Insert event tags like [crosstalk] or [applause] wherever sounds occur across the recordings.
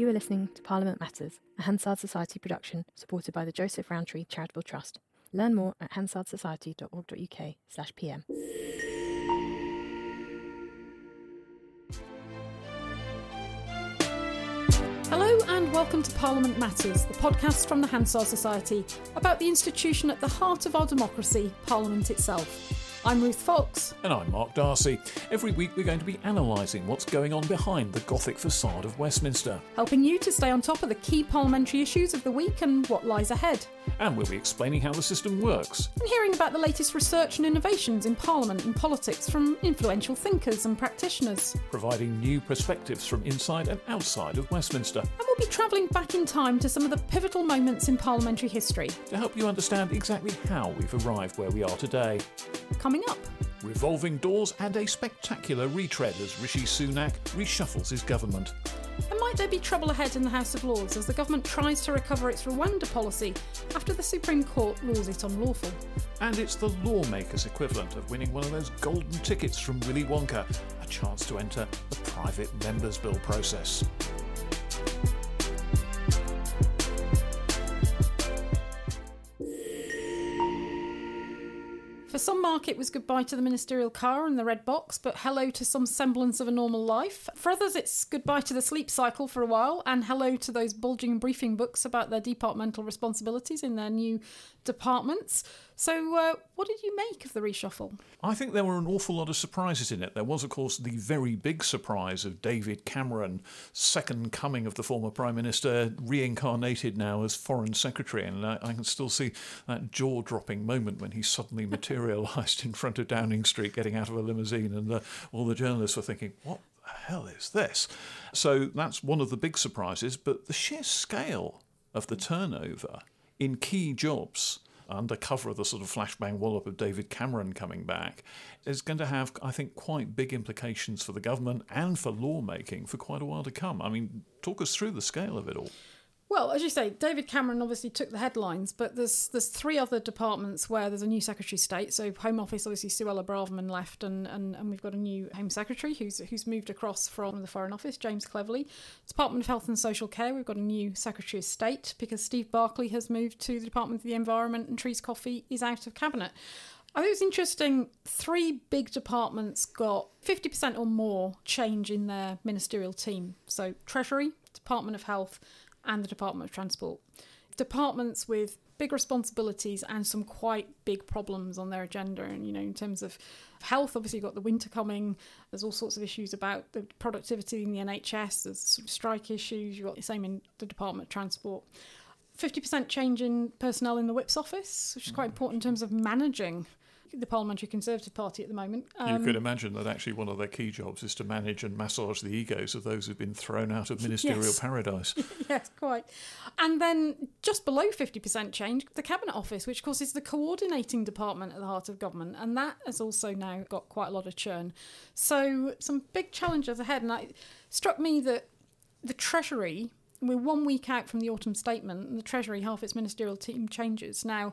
You are listening to Parliament Matters, a Hansard Society production supported by the Joseph Rowntree Charitable Trust. Learn more at hansardsociety.org.uk slash pm. Hello and welcome to Parliament Matters, the podcast from the Hansard Society about the institution at the heart of our democracy, Parliament itself. I'm Ruth Fox. And I'm Mark D'Arcy. Every week we're going to be analysing what's going on behind the Gothic facade of Westminster. helping you to stay on top of the key parliamentary issues of the week and what lies ahead, And we'll be explaining how the system works. and hearing about the latest research and innovations in Parliament and politics from influential thinkers and practitioners. providing new perspectives from inside and outside of Westminster And we'll be travelling back in time to some of the pivotal moments in parliamentary history. to help you understand exactly how we've arrived where we are today. Coming up, Revolving doors and a spectacular retread as Rishi Sunak reshuffles his government. And might there be trouble ahead in the House of Lords as the government tries to recover its Rwanda policy after the Supreme Court rules it unlawful? And it's the lawmaker's equivalent of winning one of those golden tickets from Willy Wonka, a chance to enter the private members' bill process. For some, Mark, it was goodbye to the ministerial car and the red box, but hello to some semblance of a normal life. For others, it's goodbye to the sleep cycle for a while and hello to those bulging briefing books about their departmental responsibilities in their new departments. So, uh, what did you make of the reshuffle? I think there were an awful lot of surprises in it. There was, of course, the very big surprise of David Cameron, second coming of the former Prime Minister, reincarnated now as Foreign Secretary. And I, I can still see that jaw dropping moment when he suddenly [laughs] materialised in front of Downing Street, getting out of a limousine, and the, all the journalists were thinking, what the hell is this? So that's one of the big surprises. But the sheer scale of the turnover in key jobs under cover of the sort of flashbang wallop of David Cameron coming back, is going to have, I think, quite big implications for the government and for lawmaking for quite a while to come. I mean, talk us through the scale of it all. Well, as you say, David Cameron obviously took the headlines, but there's there's three other departments where there's a new Secretary of State. So Home Office, obviously Suella Braverman left, and, and, and we've got a new Home Secretary who's who's moved across from the Foreign Office, James Cleverly. Department of Health and Social Care, we've got a new Secretary of State because Steve Barclay has moved to the Department of the Environment, and Thérèse Coffey is out of cabinet. I think it was interesting. Three big departments got 50% or more change in their ministerial team. So, Treasury, Department of Health, and the Department of Transport. Departments with big responsibilities and some quite big problems on their agenda. And, you know, in terms of health, obviously, you've got the winter coming. There's all sorts of issues about the productivity in the NHS. There's sort of strike issues. You've got the same in the Department of Transport. 50% change in personnel in the whip's office, which is quite important in terms of managing the Parliamentary Conservative Party at the moment. you could um, imagine that actually one of their key jobs is to manage and massage the egos of those who've been thrown out of [laughs] ministerial Yes. paradise. [laughs] yes, quite. And then just below 50% change, the Cabinet Office, which of course is the coordinating department at the heart of government, and that has also now got quite a lot of churn. So some big challenges ahead. And it struck me that the Treasury, we're one week out from the autumn statement, and the Treasury, half its ministerial team changes. Now,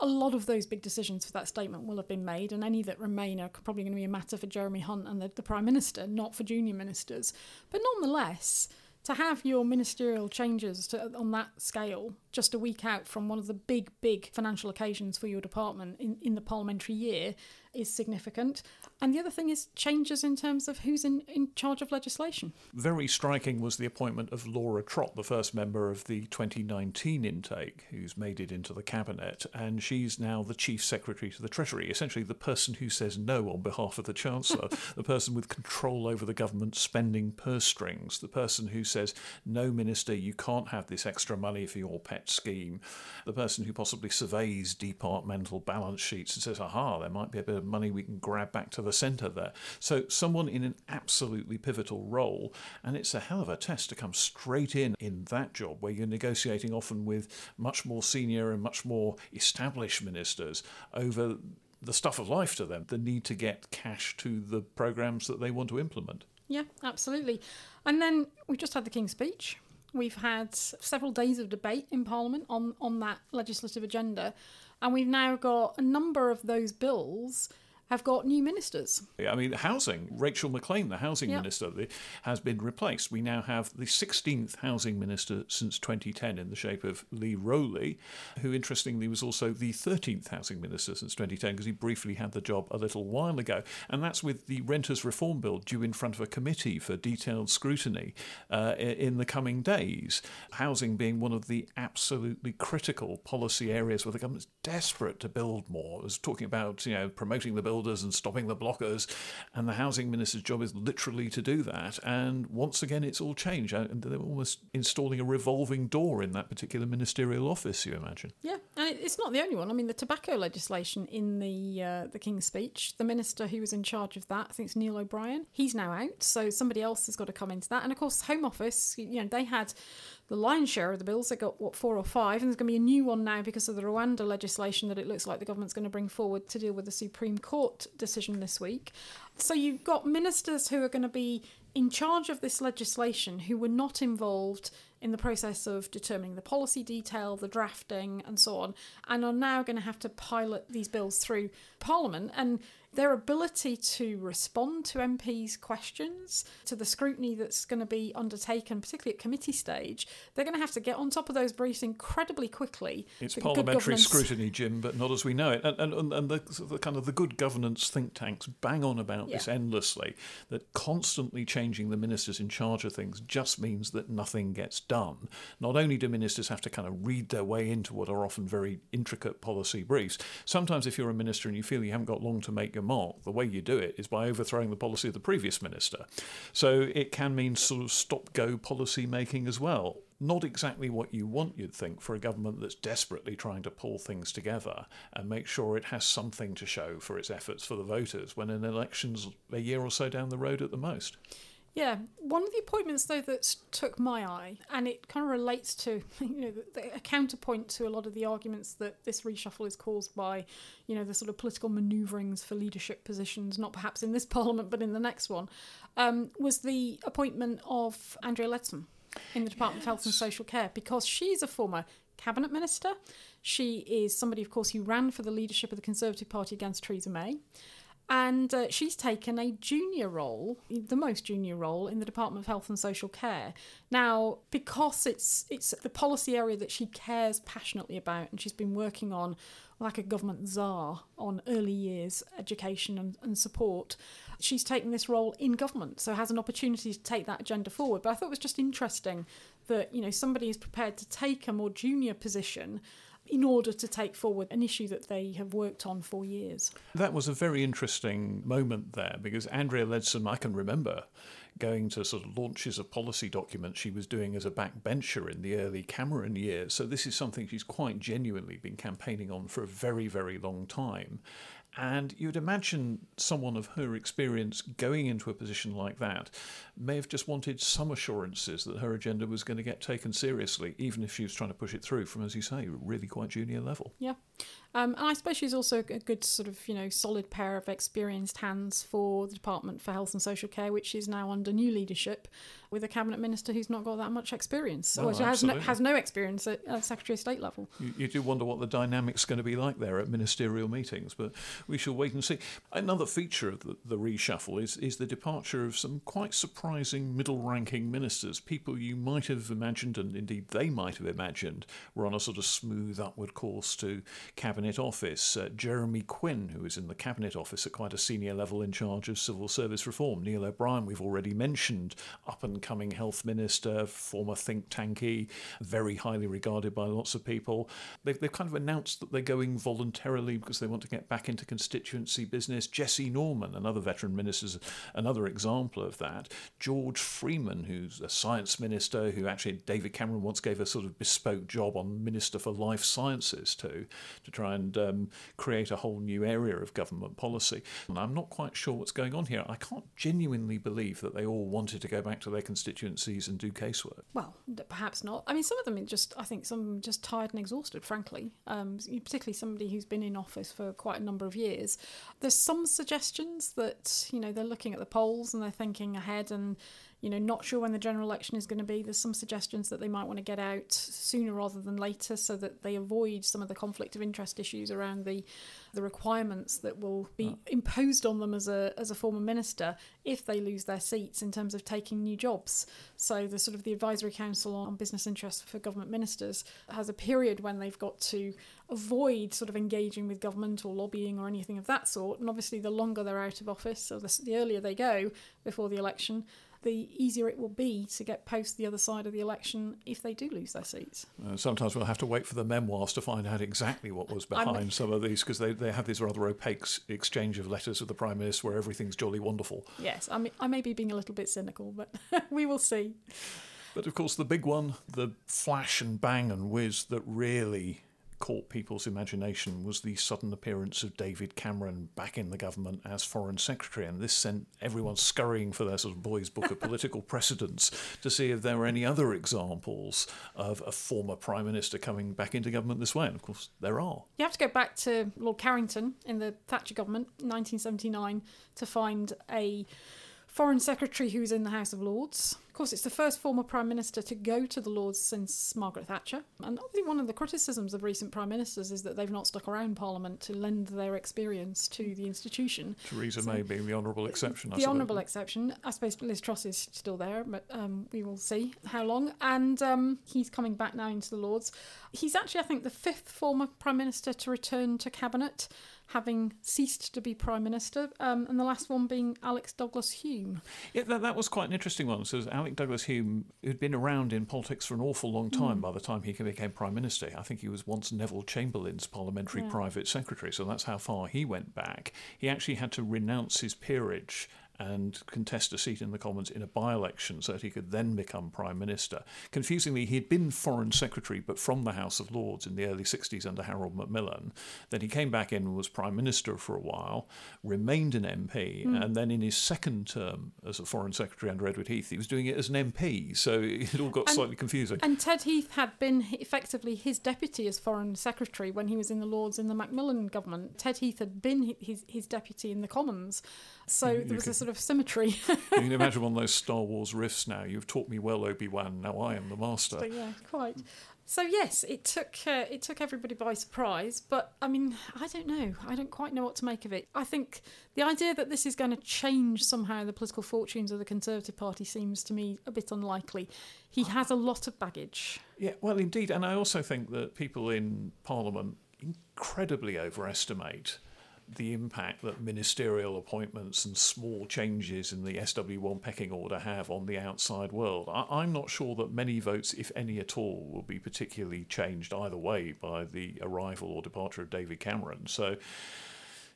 a lot of those big decisions for that statement will have been made, and any that remain are probably going to be a matter for Jeremy Hunt and the, the Prime Minister, not for junior ministers. But nonetheless, to have your ministerial changes to, on that scale just a week out from one of the big, big financial occasions for your department in, in the parliamentary year is significant. And the other thing is changes in terms of who's in, in charge of legislation. Very striking was the appointment of Laura Trott, the first member of the 2019 intake, who's made it into the cabinet, and she's now the chief secretary to the Treasury, essentially the person who says no on behalf of the Chancellor, [laughs] the person with control over the government spending purse strings, the person who says, no, Minister, you can't have this extra money for your pet scheme, the person who possibly surveys departmental balance sheets and says, aha, there might be a bit of money we can grab back to the centre there. So, someone in an absolutely pivotal role, and it's a hell of a test to come straight in in that job where you're negotiating often with much more senior and much more established ministers over the stuff of life to them, the need to get cash to the programmes that they want to implement. Yeah, absolutely. And then we just had the King's speech. We've had several days of debate in Parliament on, on that legislative agenda. And we've now got a number of those bills have got new ministers. I mean, housing, Rachel Maclean, the housing Yep. minister, has been replaced. We now have the 16th housing minister since 2010 in the shape of Lee Rowley, who interestingly was also the 13th housing minister since 2010 because he briefly had the job a little while ago. And that's with the Renters Reform Bill due in front of a committee for detailed scrutiny uh, in the coming days. Housing being one of the absolutely critical policy areas where the government's desperate to build more. I was talking about, you know, promoting the builders and stopping the blockers, and the housing minister's job is literally to do that. And once again, it's all changed. And they're almost installing a revolving door in that particular ministerial office, you imagine. Yeah, and it's not the only one. I mean, the tobacco legislation in the uh, the King's speech, the minister who was in charge of that, I think it's Neil O'Brien. He's now out, so somebody else has got to come into that. And of course, Home Office, you know, they had the lion's share of the bills. They got what four or five, and there's going to be a new one now because of the Rwanda legislation that it looks like the government's going to bring forward to deal with the Supreme Court decision this week. So you've got ministers who are going to be in charge of this legislation who were not involved in the process of determining the policy detail, the drafting, and so on, and are now going to have to pilot these bills through Parliament. And their ability to respond to MPs' questions, to the scrutiny that's going to be undertaken, particularly at committee stage, they're going to have to get on top of those briefs incredibly quickly. It's parliamentary governance. scrutiny, Jim, but not as we know it. And, and, and the, the kind of the good governance think tanks bang on about this endlessly. That constantly changing the ministers in charge of things just means that nothing gets done. Not only do ministers have to kind of read their way into what are often very intricate policy briefs, sometimes if you're a minister and you feel you haven't got long to make your the way you do it is by overthrowing the policy of the previous minister. So it can mean sort of stop go policy making as well not exactly what you want, you'd think, for a government that's desperately trying to pull things together and make sure it has something to show for its efforts for the voters when an election's a year or so down the road at the most. Yeah, one of the appointments though that took my eye, and it kind of relates to [laughs] you know the, the, a counterpoint to a lot of the arguments that this reshuffle is caused by, you know, the sort of political manoeuvrings for leadership positions, not perhaps in this [laughs] parliament but in the next one, um, was the appointment of Andrea Leadsom in the Department of Health and Social Care because she's a former cabinet minister. She is somebody, of course, who ran for the leadership of the Conservative Party against Theresa May. And uh, she's taken a junior role, the most junior role, in the Department of Health and Social Care. Now, because it's it's the policy area that she cares passionately about, and she's been working on like a government czar on early years education and, and support, she's taken this role in government, so has an opportunity to take that agenda forward. But I thought it was just interesting that you know somebody is prepared to take a more junior position in order to take forward an issue that they have worked on for years. That was a very interesting moment there because Andrea Leadsom, I can remember going to sort of launches of policy documents she was doing as a backbencher in the early Cameron years. So this is something she's quite genuinely been campaigning on for a very, very long time. And you'd imagine someone of her experience going into a position like that may have just wanted some assurances that her agenda was going to get taken seriously, even if she was trying to push it through from, as you say, really quite junior level. Yeah. Um, and I suppose she's also a good sort of, you know, solid pair of experienced hands for the Department for Health and Social Care, which is now under new leadership with a cabinet minister who's not got that much experience, No, or has no, has no experience at, at Secretary of State level. You, you do wonder what the dynamic's going to be like there at ministerial meetings, but we shall wait and see. Another feature of the, the reshuffle is, is the departure of some quite surprising middle ranking ministers, people you might have imagined, and indeed they might have imagined, were on a sort of smooth upward course to Cabinet Office. Uh, Jeremy Quin, who is in the Cabinet Office at quite a senior level in charge of civil service reform. Neil O'Brien, we've already mentioned, up and coming health minister, former think tanky, very highly regarded by lots of people. They've, they've kind of announced that they're going voluntarily because they want to get back into constituency business. Jesse Norman, another veteran minister, is another example of that. George Freeman, who's a science minister, who actually David Cameron once gave a sort of bespoke job on Minister for Life Sciences to, to try and um, create a whole new area of government policy. And I'm not quite sure what's going on here. I can't genuinely believe that they all wanted to go back to their constituencies and do casework. Well, perhaps not. I mean, some of them just, I think some just tired and exhausted, frankly. Um, particularly somebody who's been in office for quite a number of years. There's some suggestions that, you know, they're looking at the polls and they're thinking ahead and, you know, not sure when the general election is going to be. There's some suggestions that they might want to get out sooner rather than later so that they avoid some of the conflict of interest issues around the the requirements that will be imposed on them as a as a former minister if they lose their seats in terms of taking new jobs. So the sort of the advisory council on business interests for government ministers has a period when they've got to avoid sort of engaging with government or lobbying or anything of that sort. And obviously, the longer they're out of office, or the, the earlier they go before the election, the easier it will be to get post the other side of the election if they do lose their seats. Uh, sometimes we'll have to wait for the memoirs to find out exactly what was [laughs] behind some of these because they, they have this rather opaque exchange of letters with the Prime Minister where everything's jolly wonderful. Yes, I, mean, I may be being a little bit cynical, but [laughs] we will see. But of course, the big one, the flash and bang and whiz that really caught people's imagination was the sudden appearance of David Cameron back in the government as Foreign Secretary. And this sent everyone scurrying for their sort of boys' book of political precedents to see if there were any other examples of a former Prime Minister coming back into government this way. And of course, there are. You have to go back to Lord Carrington in the Thatcher government, 1979, to find a foreign secretary who's in the House of Lords. Of course, it's the first former prime minister to go to the Lords since Margaret Thatcher. And I think one of the criticisms of recent prime ministers is that they've not stuck around Parliament to lend their experience to the institution. Theresa May being the honourable exception. I The honourable exception. I suppose Liz Truss is still there, but um, we will see how long. And um, he's coming back now into the Lords. He's actually, I think, the fifth former Prime Minister to return to Cabinet, having ceased to be Prime Minister, um, and the last one being Alex Douglas-Home. Yeah, that, that was quite an interesting one. So Alec Douglas-Home, who'd been around in politics for an awful long time by the time he became Prime Minister. I think he was once Neville Chamberlain's parliamentary private secretary, so that's how far he went back. He actually had to renounce his peerage and contest a seat in the Commons in a by election so that he could then become Prime Minister. Confusingly, he'd been Foreign Secretary, but from the House of Lords in the early 60s under Harold Macmillan. Then he came back in and was Prime Minister for a while, remained an MP, hmm. and then in his second term as a Foreign Secretary under Edward Heath, he was doing it as an MP. So it all got And- slightly confusing. And Ted Heath had been effectively his deputy as Foreign Secretary when he was in the Lords in the Macmillan government. Ted Heath had been his, his deputy in the Commons. So there was a sort of symmetry. [laughs] you can imagine one of those Star Wars riffs now. You've taught me well, Obi Wan. Now I am the master. Yeah, quite. So yes, it took uh, it took everybody by surprise. But I mean, I don't know. I don't quite know what to make of it. I think the idea that this is going to change somehow the political fortunes of the Conservative Party seems to me a bit unlikely. He has a lot of baggage. Yeah, well, indeed. And I also think that people in Parliament incredibly overestimate the impact that ministerial appointments and small changes in the SW1 pecking order have on the outside world. I, I'm not sure that many votes, if any at all, will be particularly changed either way by the arrival or departure of David Cameron. So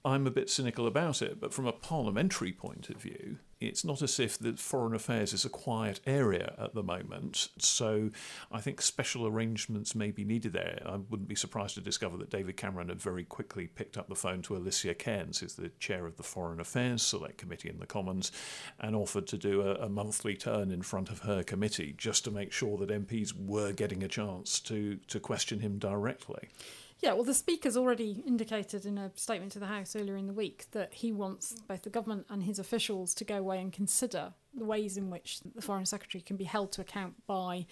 I'm a bit cynical about it, but from a parliamentary point of view, it's not as if the foreign affairs is a quiet area at the moment. So I think special arrangements may be needed there. I wouldn't be surprised to discover that David Cameron had very quickly picked up the phone to Alicia Kearns, who's the chair of the Foreign Affairs Select Committee in the Commons, and offered to do a, a monthly turn in front of her committee just to make sure that MPs were getting a chance to, to question him directly. Yeah, well, the Speaker's already indicated in a statement to the House earlier in the week that he wants both the government and his officials to go away and consider the ways in which the Foreign Secretary can be held to account by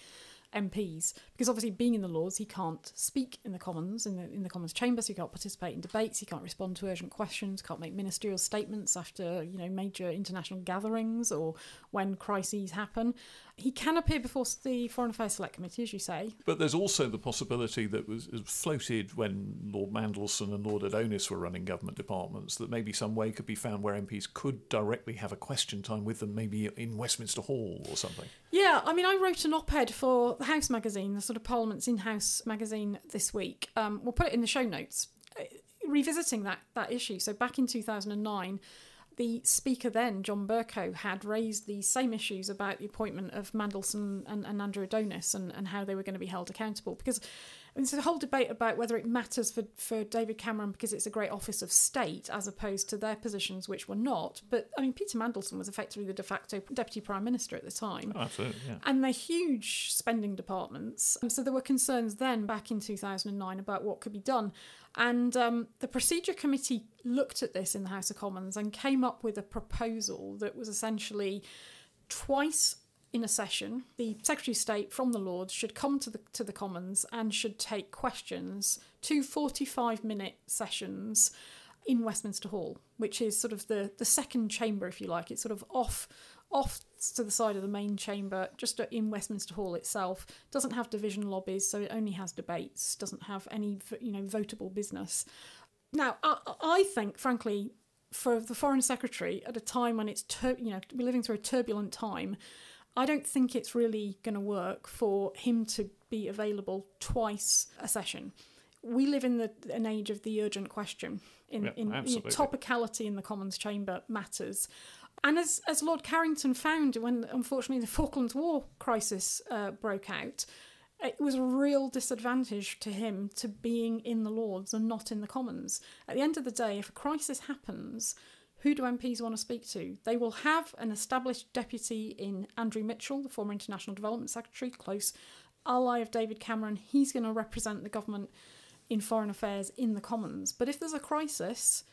MPs because obviously being in the Lords he can't speak in the Commons in the in the Commons chamber so he can't participate in debates he can't respond to urgent questions can't make ministerial statements after you know major international gatherings or when crises happen he can appear before the Foreign Affairs Select Committee as you say but there's also the possibility that was, floated when Lord Mandelson and Lord Adonis were running government departments that maybe some way could be found where MPs could directly have a question time with them maybe in Westminster Hall or something yeah I mean I wrote an op-ed for the House magazine, the sort of Parliament's in-house magazine this week. Um, we'll put it in the show notes. Uh, revisiting that that issue. So back in 2009, the speaker then, John Bercow, had raised the same issues about the appointment of Mandelson and, and Andrew Adonis and, and how they were going to be held accountable. Because I mean, there's a whole debate about whether it matters for, for David Cameron because it's a great office of state as opposed to their positions, which were not. But I mean, Peter Mandelson was effectively the de facto deputy prime minister at the time. Oh, absolutely, yeah. And they're huge spending departments. So there were concerns then, back in 2009, about what could be done. And um, the procedure committee looked at this in the House of Commons and came up with a proposal that was essentially twice in a session, the Secretary of State from the Lords should come to the to the Commons and should take questions, to 45 minute sessions in Westminster Hall, which is sort of the, the second chamber, if you like. It's sort of off off to the side of the main chamber, just in Westminster Hall itself. Doesn't have division lobbies, so it only has debates. Doesn't have any you know votable business. Now, I, I think, frankly, for the Foreign Secretary at a time when it's tur- you know we're living through a turbulent time, I don't think it's really going to work for him to be available twice a session. We live in the, an age of the urgent question. In, yeah, in you know, topicality in the Commons chamber matters. And as, as Lord Carrington found when, unfortunately, the Falklands War crisis uh, broke out, it was a real disadvantage to him to being in the Lords and not in the Commons. At the end of the day, if a crisis happens, who do MPs want to speak to? They will have an established deputy in Andrew Mitchell, the former International Development Secretary, close ally of David Cameron. He's going to represent the government in foreign affairs in the Commons. But if there's a crisis,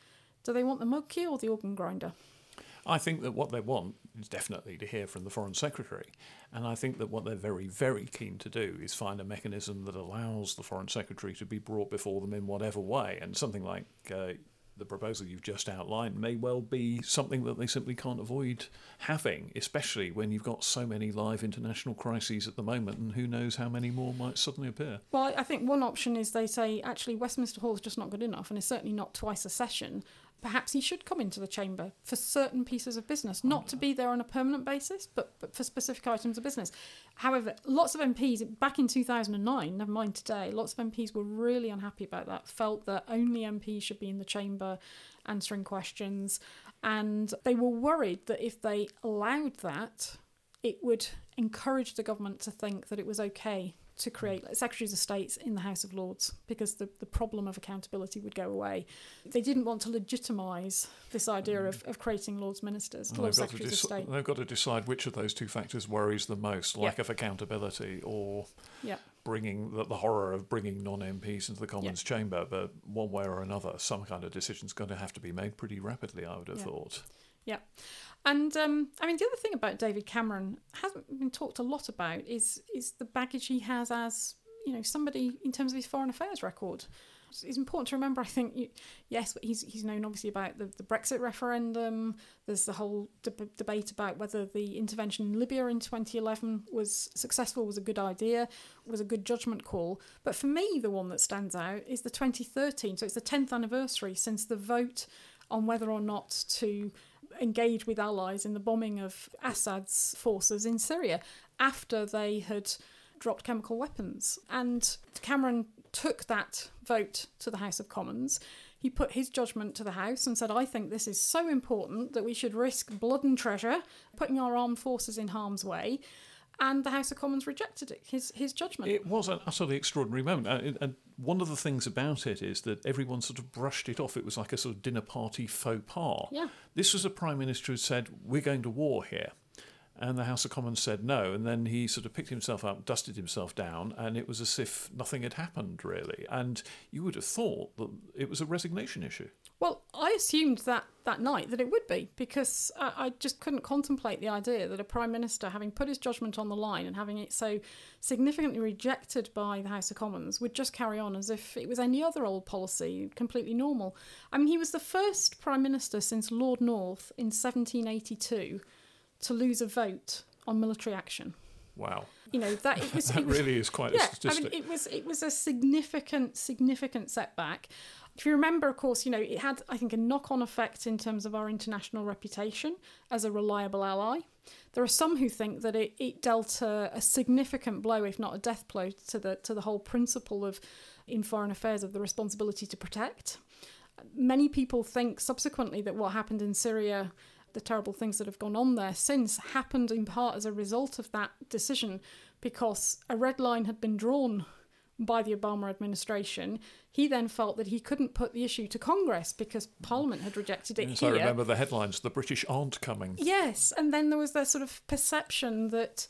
do they want the mug or the organ grinder? I think that what they want is definitely to hear from the Foreign Secretary. And I think that what they're very, very keen to do is find a mechanism that allows the Foreign Secretary to be brought before them in whatever way. And something like uh, the proposal you've just outlined may well be something that they simply can't avoid having, especially when you've got so many live international crises at the moment, and who knows how many more might suddenly appear. Well, I think one option is they say actually Westminster Hall is just not good enough, and it's certainly not twice a session perhaps he should come into the chamber for certain pieces of business, oh, not to be there on a permanent basis, but, but for specific items of business. However, lots of MPs, back in 2009, never mind today, lots of MPs were really unhappy about that, felt that only MPs should be in the chamber answering questions, and they were worried that if they allowed that, it would encourage the government to think that it was okay to create like, secretaries of states in the House of Lords because the, the problem of accountability would go away. They didn't want to legitimise this idea of, of creating Lords ministers, Well, Lord they've, got to secretaries of state. they've got to decide which of those two factors worries them most lack of accountability or Yeah. bringing the, the horror of bringing non MPs into the Commons chamber. But one way or another, some kind of decision's going to have to be made pretty rapidly, I would have thought. Yeah. And um, I mean, the other thing about David Cameron hasn't been talked a lot about is is the baggage he has as you know somebody in terms of his foreign affairs record. It's- important to remember. I think yes, he's he's known obviously about the, the Brexit referendum. There's the whole deb debate about whether the intervention in Libya in 2011 was successful, was a good idea, was a good judgment call. But for me, the one that stands out is the 2013. So it's the 10th anniversary since the vote on whether or not to engage with allies in the bombing of Assad's forces in Syria after they had dropped chemical weapons. And Cameron took that vote to the House of Commons. He put his judgment to the House and said, I think this is so important that we should risk blood and treasure, putting our armed forces in harm's way. And the House of Commons rejected it, his, his judgment. It was an utterly extraordinary moment. Uh, and, and one of the things about it is that everyone sort of brushed it off. It was like a sort of dinner party faux pas. Yeah. This was a Prime Minister who said, We're going to war here. And the House of Commons said no. And then he sort of picked himself up, dusted himself down, and it was as if nothing had happened, really. And you would have thought that it was a resignation issue. Well, I assumed that that night that it would be because I, I just couldn't contemplate the idea that a prime minister, having put his judgment on the line and having it so significantly rejected by the House of Commons, would just carry on as if it was any other old policy, completely normal. I mean, he was the first prime minister since Lord North in 1782 to lose a vote on military action. Wow. You know that it was. [laughs] That it was, really is quite a yeah, statistic. I mean, it was it was a significant significant setback. If you remember, of course, you know it had I think a knock-on effect in terms of our international reputation as a reliable ally. There are some who think that it, it dealt a, a significant blow, if not a death blow, to the to the whole principle of in foreign affairs of the responsibility to protect. Many people think subsequently that what happened in Syria the terrible things that have gone on there since happened in part as a result of that decision because a red line had been drawn by the Obama administration. He then felt that he couldn't put the issue to Congress because Parliament had rejected it Yes, here. I remember the headlines the British aren't coming. Yes, and then there was the sort of perception that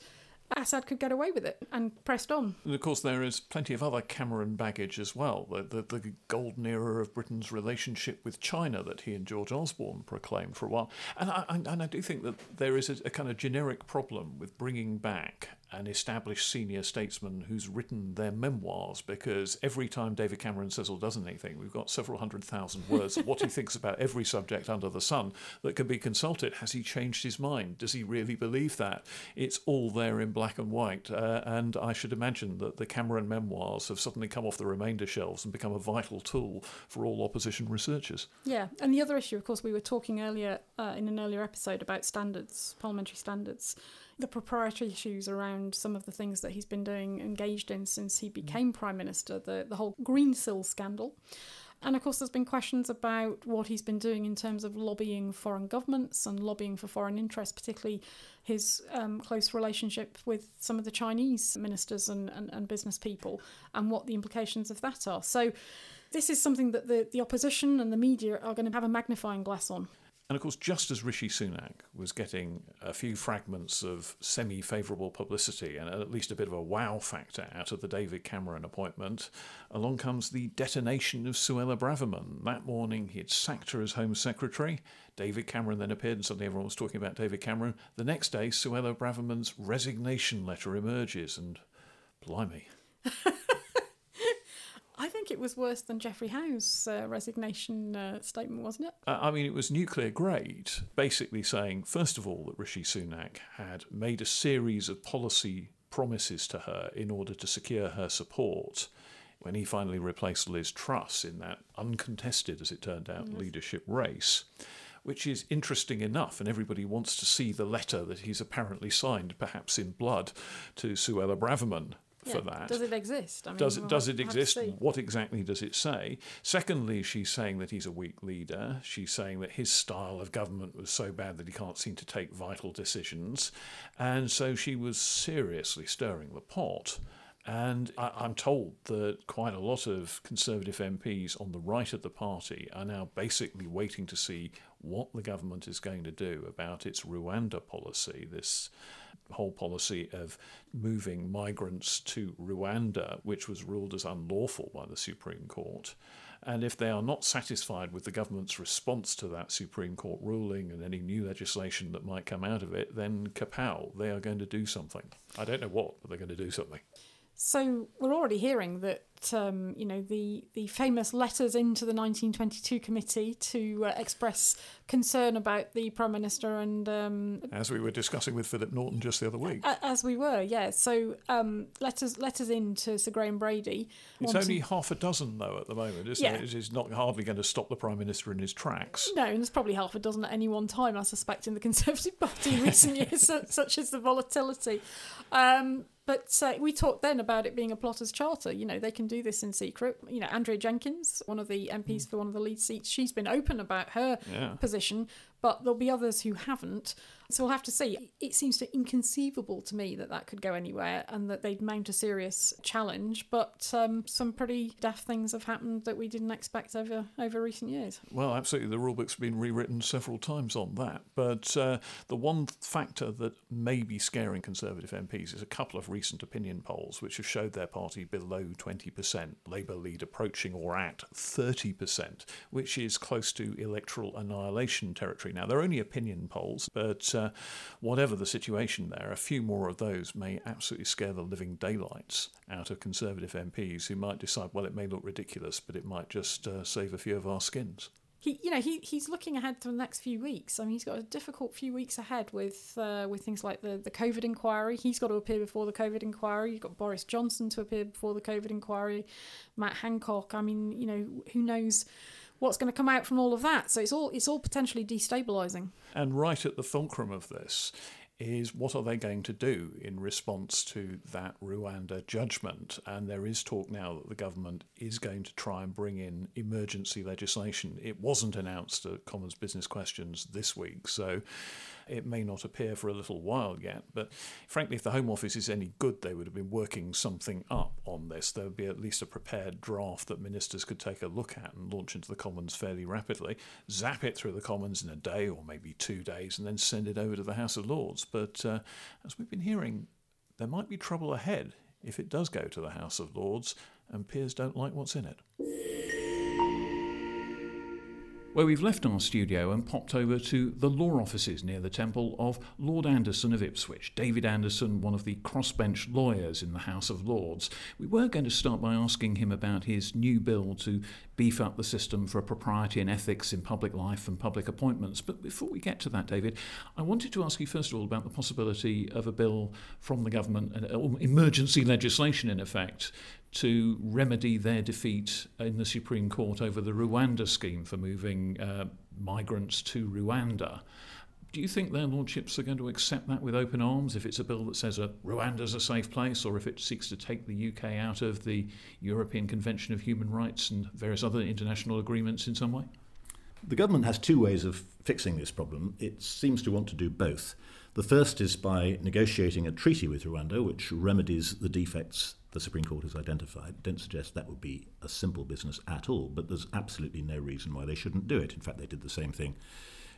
Assad could get away with it and pressed on. And of course, there is plenty of other Cameron baggage as well. The, the, the golden era of Britain's relationship with China that he and George Osborne proclaimed for a while. And I, and I do think that there is a, a kind of generic problem with bringing back an established senior statesman who's written their memoirs because every time David Cameron says or does anything, we've got several hundred thousand words of what he thinks about every subject under the sun that can be consulted. Has he changed his mind? Does he really believe that? It's all there in black and white. Uh, and I should imagine that the Cameron memoirs have suddenly come off the remainder shelves and become a vital tool for all opposition researchers. Yeah, and the other issue, of course, we were talking earlier uh, in an earlier episode about standards, parliamentary standards, the proprietary issues around some of the things that he's been doing, engaged in since he became prime minister, the the whole Greensill scandal. And of course, there's been questions about what he's been doing in terms of lobbying foreign governments and lobbying for foreign interests, particularly his um, close relationship with some of the Chinese ministers and, and, and business people, and what the implications of that are. So, this is something that the, the opposition and the media are going to have a magnifying glass on. And of course, just as Rishi Sunak was getting a few fragments of semi favourable publicity and at least a bit of a wow factor out of the David Cameron appointment, along comes the detonation of Suella Braverman. That morning, he had sacked her as Home Secretary. David Cameron then appeared, and suddenly everyone was talking about David Cameron. The next day, Suella Braverman's resignation letter emerges, and blimey. [laughs] I think it was worse than Geoffrey Howe's uh, resignation uh, statement, wasn't it? Uh, I mean, it was nuclear grade, basically saying, first of all, that Rishi Sunak had made a series of policy promises to her in order to secure her support when he finally replaced Liz Truss in that uncontested, as it turned out, leadership race. Which is interesting enough, and everybody wants to see the letter that he's apparently signed, perhaps in blood, to Suella Braverman for that. Does it exist? I mean, Does it we'll does it exist? What exactly does it say? Secondly, she's saying that he's a weak leader. She's saying that his style of government was so bad that he can't seem to take vital decisions, and so she was seriously stirring the pot. And I, I'm told that quite a lot of Conservative MPs on the right of the party are now basically waiting to see what the government is going to do about its Rwanda policy, this whole policy of moving migrants to Rwanda, which was ruled as unlawful by the Supreme Court. And if they are not satisfied with the government's response to that Supreme Court ruling and any new legislation that might come out of it, then kapow, they are going to do something. I don't know what, but they're going to do something. So we're already hearing that um, you know the the famous letters into the 1922 committee to uh, express concern about the prime minister and um, As we were discussing with Philip Norton just the other week. a- as we were, yeah. So um, letters letters in to Sir Graham Brady. It's wanting- only half a dozen, though, at the moment, isn't Yeah. it? It is not hardly going to stop the Prime Minister in his tracks. No, and there's probably half a dozen at any one time, I suspect, in the Conservative Party in recent [laughs] years, such as the volatility. Um, But uh, we talked then about it being a plotters charter. You know, they can do this in secret. You know, Andrea Jenkyns, one of the MPs mm. for one of the lead seats, she's been open about her yeah. position, but there'll be others who haven't. So we'll have to see. It seems inconceivable to me that that could go anywhere and that they'd mount a serious challenge. But um, some pretty daft things have happened that we didn't expect over over recent years. Well, absolutely, the rulebook's been rewritten several times on that. But uh, the one factor that may be scaring Conservative MPs is a couple of recent opinion polls which have showed their party below 20%, Labour lead approaching or at 30%, which is close to electoral annihilation territory. Now, they're only opinion polls, but uh, whatever the situation there, a few more of those may absolutely scare the living daylights out of Conservative MPs who might decide, well, it may look ridiculous, but it might just uh, save a few of our skins he, you know, he, he's looking ahead to the next few weeks. I mean, he's got a difficult few weeks ahead with uh, with things like the, the COVID inquiry. He's got to appear before the COVID inquiry. You've got Boris Johnson to appear before the COVID inquiry. Matt Hancock. I mean, you know, who knows what's going to come out from all of that. So it's all it's all potentially destabilizing. And right at the fulcrum of this is what are they going to do in response to that Rwanda judgment? And there is talk now that the government is going to try and bring in emergency legislation. It wasn't announced at Commons Business Questions this week, so it may not appear for a little while yet, but frankly, if the Home Office is any good, they would have been working something up on this. There would be at least a prepared draft that ministers could take a look at and launch into the Commons fairly rapidly, zap it through the Commons in a day or maybe two days, and then send it over to the House of Lords. But uh, as we've been hearing, there might be trouble ahead if it does go to the House of Lords and peers don't like what's in it where we've left our studio and popped over to the law offices near the temple of Lord Anderson of Ipswich, David Anderson, one of the crossbench lawyers in the House of Lords. We were going to start by asking him about his new bill to beef up the system for propriety and ethics in public life and public appointments. But before we get to that, David, I wanted to ask you first of all about the possibility of a bill from the government, uh, emergency legislation in effect, to remedy their defeat in the Supreme Court over the Rwanda scheme for moving uh, migrants to Rwanda. Do you think their lordships are going to accept that with open arms if it's a bill that says uh, Rwanda's a safe place or if it seeks to take the UK out of the European Convention of Human Rights and various other international agreements in some way? The government has two ways of fixing this problem. It seems to want to do both. The first is by negotiating a treaty with Rwanda which remedies the defects the Supreme Court has identified. Don't suggest that would be a simple business at all, but there's absolutely no reason why they shouldn't do it. In fact, they did the same thing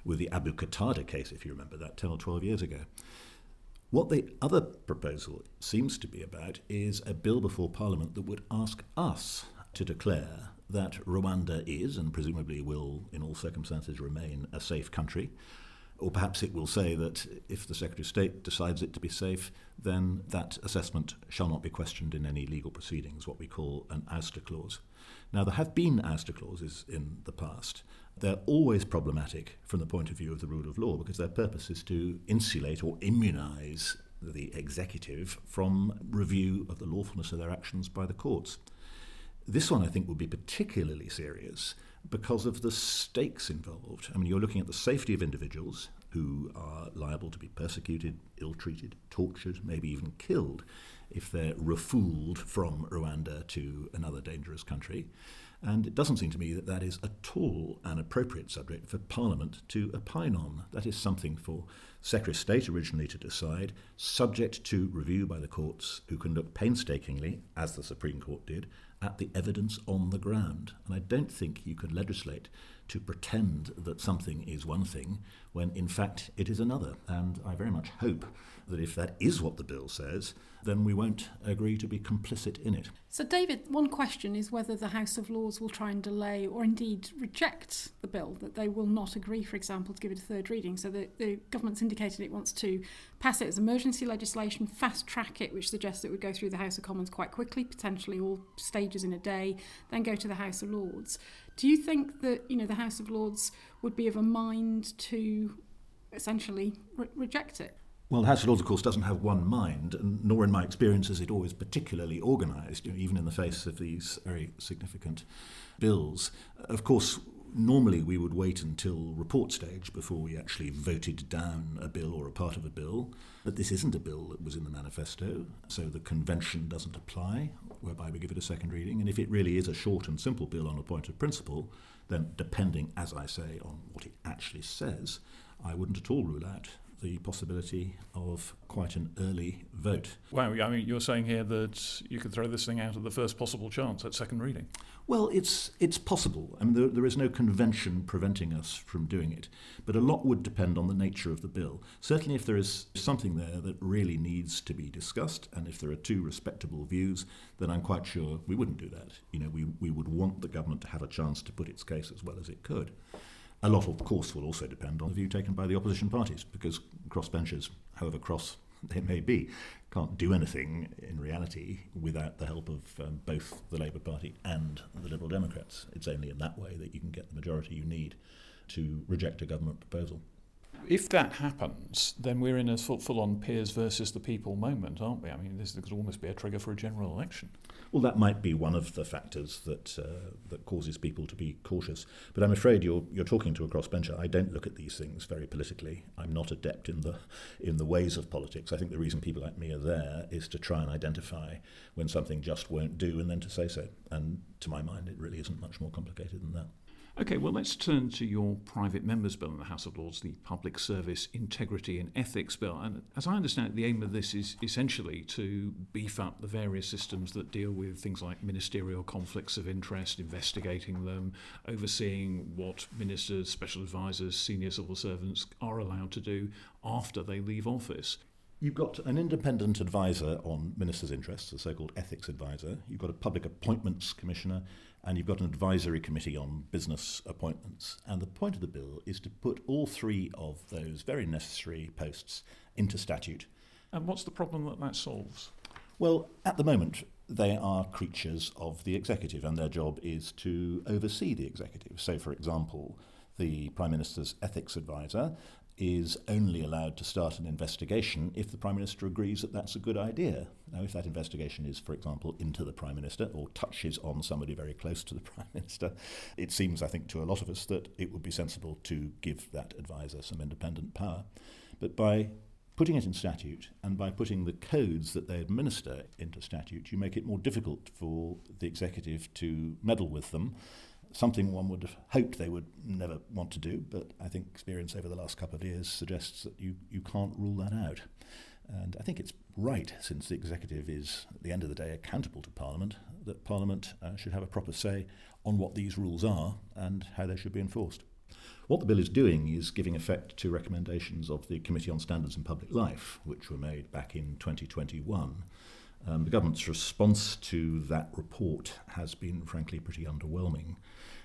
with the Abu Qatada case, if you remember that, 10 or 12 years ago. What the other proposal seems to be about is a bill before Parliament that would ask us to declare that Rwanda is, and presumably will in all circumstances remain, a safe country, or perhaps it will say that if the Secretary of State decides it to be safe, then that assessment shall not be questioned in any legal proceedings, what we call an ouster clause. Now, there have been ouster clauses in the past. They're always problematic from the point of view of the rule of law because their purpose is to insulate or immunize the executive from review of the lawfulness of their actions by the courts. This one, I think, would be particularly serious because of the stakes involved. I mean, you're looking at the safety of individuals who are liable to be persecuted, ill treated, tortured, maybe even killed if they're refouled from Rwanda to another dangerous country. And it doesn't seem to me that that is at all an appropriate subject for Parliament to opine on. That is something for Secretary of State originally to decide, subject to review by the courts, who can look painstakingly, as the Supreme Court did, at the evidence on the ground. And I don't think you can legislate to pretend that something is one thing when in fact it is another. And I very much hope that if that is what the bill says, then we won't agree to be complicit in it. So, David, one question is whether the House of Lords will try and delay or indeed reject the bill, that they will not agree, for example, to give it a third reading. So, the, the government's indicated it wants to pass it as emergency legislation, fast track it, which suggests it would go through the House of Commons quite quickly, potentially all stages in a day, then go to the House of Lords. Do you think that you know the House of Lords would be of a mind to essentially re- reject it? Well, the House of Lords, of course, doesn't have one mind, nor in my experience is it always particularly organised, you know, even in the face of these very significant bills. Of course, normally we would wait until report stage before we actually voted down a bill or a part of a bill. But this isn't a bill that was in the manifesto, so the convention doesn't apply, whereby we give it a second reading. And if it really is a short and simple bill on a point of principle, then depending, as I say, on what it actually says, I wouldn't at all rule out the possibility of quite an early vote. Wow, I mean, you're saying here that you could throw this thing out at the first possible chance at second reading? Well, it's, it's possible. I mean, there, there is no convention preventing us from doing it, but a lot would depend on the nature of the bill. Certainly, if there is something there that really needs to be discussed, and if there are two respectable views, then I'm quite sure we wouldn't do that. You know, we, we would want the government to have a chance to put its case as well as it could. A lot, of course, will also depend on the view taken by the opposition parties, because crossbenchers, however cross they may be, can't do anything in reality without the help of um, both the Labour Party and the Liberal Democrats. It's only in that way that you can get the majority you need to reject a government proposal if that happens, then we're in a full on peers versus the people moment, aren't we? I mean, this could almost be a trigger for a general election. Well, that might be one of the factors that uh, that causes people to be cautious. But I'm afraid you're you're talking to a crossbencher. I don't look at these things very politically. I'm not adept in the in the ways of politics. I think the reason people like me are there is to try and identify when something just won't do, and then to say so. And to my mind, it really isn't much more complicated than that. Okay, well, let's turn to your private members' bill in the House of Lords, the Public Service Integrity and Ethics Bill. And as I understand it, the aim of this is essentially to beef up the various systems that deal with things like ministerial conflicts of interest, investigating them, overseeing what ministers, special advisors, senior civil servants are allowed to do after they leave office. You've got an independent advisor on ministers' interests, a so called ethics advisor. You've got a public appointments commissioner, and you've got an advisory committee on business appointments. And the point of the bill is to put all three of those very necessary posts into statute. And what's the problem that that solves? Well, at the moment, they are creatures of the executive, and their job is to oversee the executive. So, for example, the Prime Minister's ethics advisor is only allowed to start an investigation if the Prime Minister agrees that that's a good idea. Now, if that investigation is, for example, into the Prime Minister or touches on somebody very close to the [laughs] Prime Minister, it seems, I think, to a lot of us that it would be sensible to give that advisor some independent power. But by putting it in statute and by putting the codes that they administer into statute, you make it more difficult for the executive to meddle with them something one would have hoped they would never want to do, but I think experience over the last couple of years suggests that you, you can't rule that out. And I think it's right, since the executive is, at the end of the day, accountable to Parliament, that Parliament uh, should have a proper say on what these rules are and how they should be enforced. What the bill is doing is giving effect to recommendations of the Committee on Standards in Public Life, which were made back in 2021. Um, the government's response to that report has been, frankly, pretty underwhelming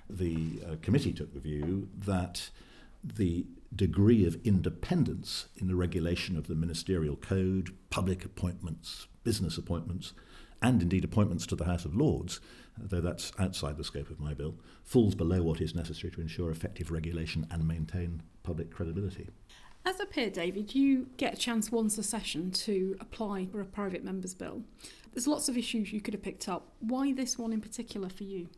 the uh, committee took the view that the degree of independence in the regulation of the ministerial code, public appointments, business appointments, and indeed appointments to the House of Lords, though that's outside the scope of my bill, falls below what is necessary to ensure effective regulation and maintain public credibility. As a peer, David, you get a chance once a session to apply for a private member's bill. There's lots of issues you could have picked up. Why this one in particular for you?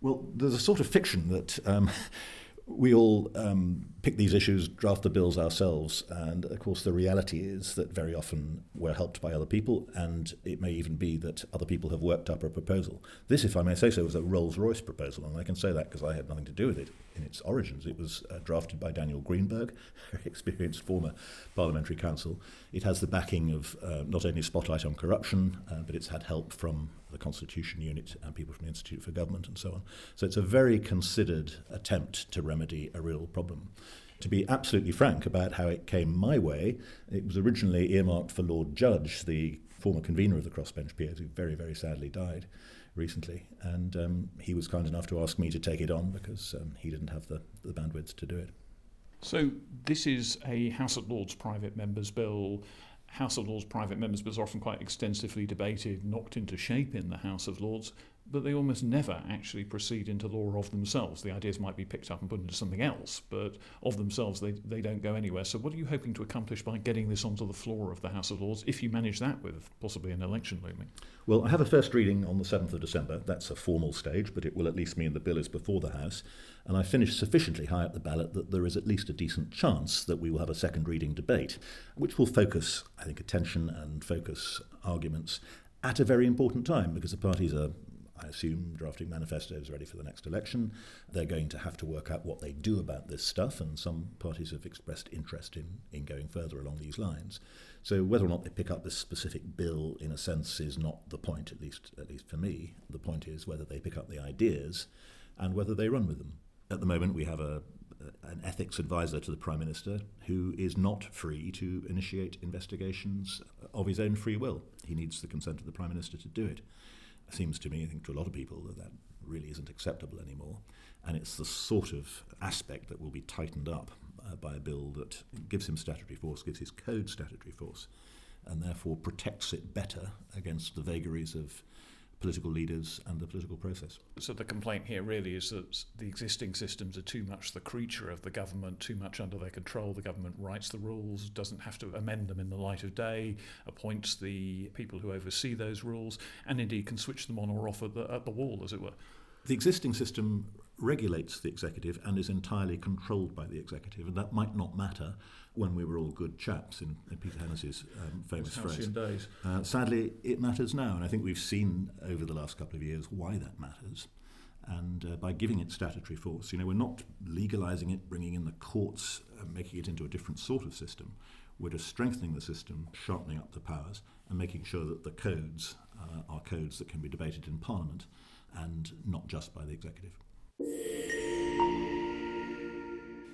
Well, there's a sort of fiction that um, [laughs] we all um, pick these issues, draft the bills ourselves, and of course, the reality is that very often we're helped by other people, and it may even be that other people have worked up a proposal. This, if I may say so, was a Rolls Royce proposal, and I can say that because I had nothing to do with it in its origins. It was uh, drafted by Daniel Greenberg, [laughs] very experienced former parliamentary counsel. It has the backing of uh, not only Spotlight on Corruption, uh, but it's had help from the Constitution Unit and people from the Institute for Government and so on. So it's a very considered attempt to remedy a real problem. To be absolutely frank about how it came my way, it was originally earmarked for Lord Judge, the former convener of the crossbench peers, who very, very sadly died recently. And um, he was kind enough to ask me to take it on because um, he didn't have the, the bandwidth to do it. So, this is a House of Lords private members bill. House of Lords private members bills are often quite extensively debated, knocked into shape in the House of Lords. But they almost never actually proceed into law of themselves. The ideas might be picked up and put into something else, but of themselves they, they don't go anywhere. So, what are you hoping to accomplish by getting this onto the floor of the House of Lords, if you manage that with possibly an election looming? Well, I have a first reading on the 7th of December. That's a formal stage, but it will at least mean the bill is before the House. And I finished sufficiently high up the ballot that there is at least a decent chance that we will have a second reading debate, which will focus, I think, attention and focus arguments at a very important time because the parties are I assume, drafting manifestos ready for the next election. They're going to have to work out what they do about this stuff, and some parties have expressed interest in, in going further along these lines. So whether or not they pick up this specific bill, in a sense, is not the point, at least at least for me. The point is whether they pick up the ideas and whether they run with them. At the moment, we have a, an ethics advisor to the Prime Minister who is not free to initiate investigations of his own free will. He needs the consent of the Prime Minister to do it seems to me, I think to a lot of people, that that really isn't acceptable anymore. And it's the sort of aspect that will be tightened up uh, by a bill that gives him statutory force, gives his code statutory force, and therefore protects it better against the vagaries of political leaders and the political process. So the complaint here really is that the existing systems are too much the creature of the government, too much under their control. The government writes the rules, doesn't have to amend them in the light of day, appoints the people who oversee those rules, and indeed can switch them on or off at the, at the wall, as it were. The existing system regulates the executive and is entirely controlled by the executive, and that might not matter when we were all good chaps, in, in Peter Hennessy's um, famous phrase. Days. Uh, sadly, it matters now, and I think we've seen over the last couple of years why that matters. And uh, by giving it statutory force, you know, we're not legalising it, bringing in the courts, uh, making it into a different sort of system. We're just strengthening the system, sharpening up the powers, and making sure that the codes uh, are codes that can be debated in Parliament and not just by the executive.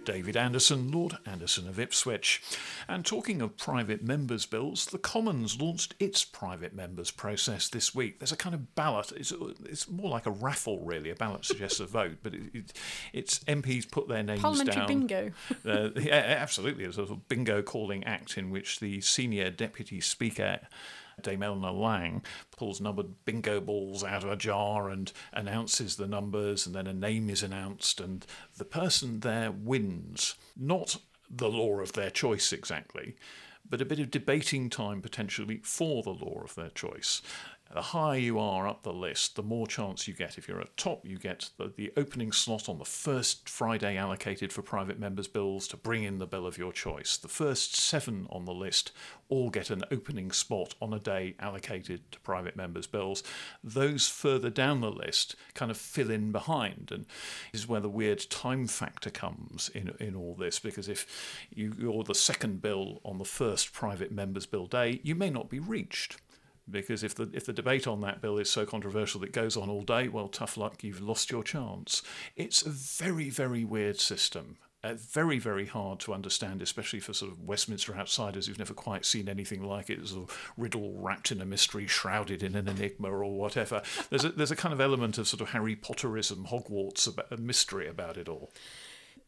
David Anderson, Lord Anderson of Ipswich. And talking of private members' bills, the Commons launched its private members' process this week. There's a kind of ballot, it's, it's more like a raffle, really. A ballot suggests a vote, but it, it, it's MPs put their names Parliamentary down. bingo. uh, yeah, absolutely. It's a sort of bingo calling act in which the senior deputy speaker Dame Eleanor Laing pulls numbered bingo balls out of a jar and announces the numbers, and then a name is announced, and the person there wins. Not the law of their choice exactly, but a bit of debating time potentially for the law of their choice. The higher you are up the list, the more chance you get. If you're at top, you get the, the, opening slot on the first Friday allocated for private members' bills to bring in the bill of your choice. The first seven on the list all get an opening spot on a day allocated to private members' bills. Those further down the list kind of fill in behind, and this is where the weird time factor comes in in all this. Because if you, you're the second bill on the first private members' bill day, you may not be reached because if the if the debate on that bill is so controversial that it goes on all day, well, tough luck, you've lost your chance. It's a very very weird system. Uh, very, very hard to understand, especially for sort of Westminster outsiders who've never quite seen anything like it. It's a riddle wrapped in a mystery, shrouded in an enigma, or whatever. There's a, there's a kind of element of sort of Harry Potterism, Hogwarts, about, a mystery about it all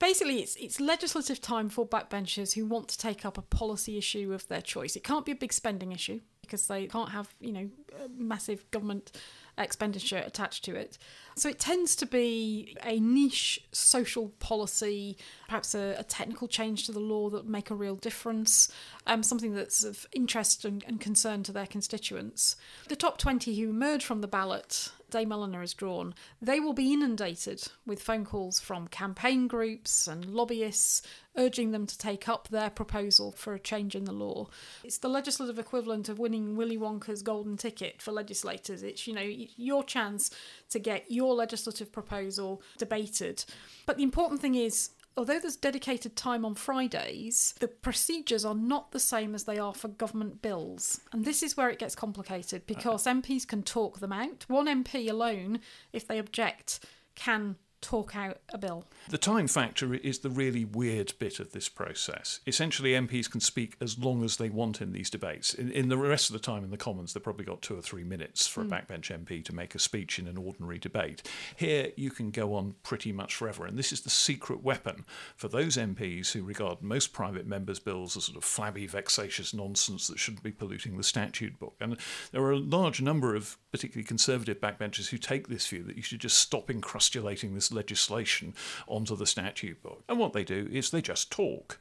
basically it's it's legislative time for backbenchers who want to take up a policy issue of their choice. It can't be a big spending issue because they can't have you know massive government expenditure attached to it. So it tends to be a niche social policy, perhaps a, a technical change to the law that make a real difference, um, something that's of interest and, and concern to their constituents. The top 20 who emerge from the ballot Dame Eleanor has drawn, they will be inundated with phone calls from campaign groups and lobbyists urging them to take up their proposal for a change in the law. It's the legislative equivalent of winning Willy Wonka's golden ticket for legislators. It's, you know, your chance to get your legislative proposal debated. But the important thing is although there's dedicated time on Fridays, the procedures are not the same as they are for government bills. And this is where it gets complicated because uh-huh. MPs can talk them out. One MP alone, if they object, can talk out a bill. The time factor is the really weird bit of this process. Essentially, MPs can speak as long as they want in these debates. In, in the rest of the time in the Commons, they've probably got two or three minutes for a hmm. backbench MP to make a speech in an ordinary debate. Here, you can go on pretty much forever, and this is the secret weapon for those MPs who regard most private members' bills as sort of flabby, vexatious nonsense that shouldn't be polluting the statute book. And there are a large number of particularly conservative backbenchers who take this view that you should just stop encrustulating this legislation onto the statute book. And what they do is they just talk.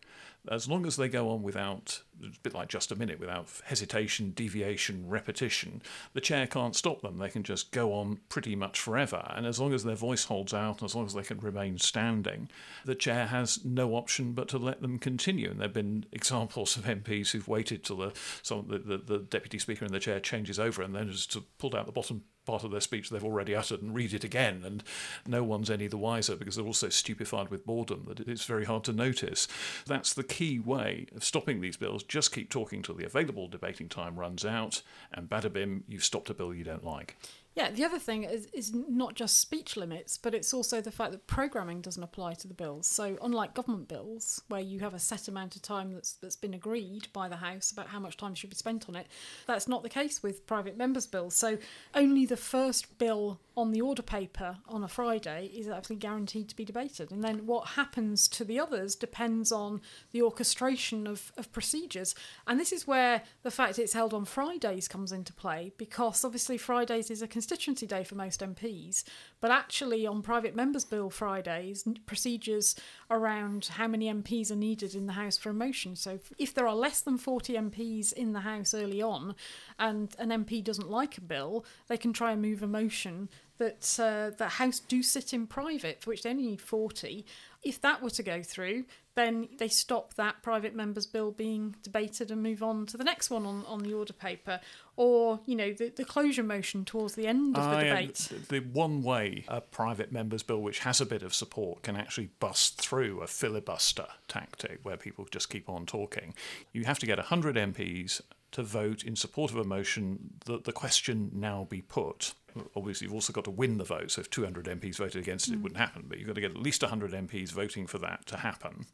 As long as they go on without, it's a bit like just a minute, without hesitation, deviation, repetition, the chair can't stop them. They can just go on pretty much forever. And as long as their voice holds out, as long as they can remain standing, the chair has no option but to let them continue. And there have been examples of MPs who've waited till the, some, the, the, the deputy speaker in the chair changes over and then just pulled out the bottom part of their speech they've already uttered and read it again, and no one's any the wiser because they're also stupefied with boredom that it's very hard to notice. That's the key way of stopping these bills. Just keep talking till the available debating time runs out, and bada bim, you've stopped a bill you don't like. Yeah, the other thing is, is not just speech limits, but it's also the fact that programming doesn't apply to the bills. So, unlike government bills, where you have a set amount of time that's that's been agreed by the House about how much time should be spent on it, that's not the case with private members' bills. So, only the first bill on the order paper on a Friday is actually guaranteed to be debated. And then what happens to the others depends on the orchestration of, of procedures. And this is where the fact it's held on Fridays comes into play, because obviously Fridays is a constituency day for most MPs. But actually, on private members' bill Fridays, procedures around how many MPs are needed in the House for a motion. So if there are less than 40 MPs in the House early on and an MP doesn't like a bill, they can try and move a motion that uh, the House do sit in private, for which they only need 40. If that were to go through, then they stop that private member's bill being debated and move on to the next one on, on the order paper. Or, you know, the, the closure motion towards the end of the I, debate. the one way a private member's bill, which has a bit of support, can actually bust through a filibuster tactic where people just keep on talking, you have to get 100 MPs to vote in support of a motion that the question now be put. Obviously, you've also got to win the vote. So, if 200 MPs voted against it, it mm. wouldn't happen. But you've got to get at least 100 MPs voting for that to happen.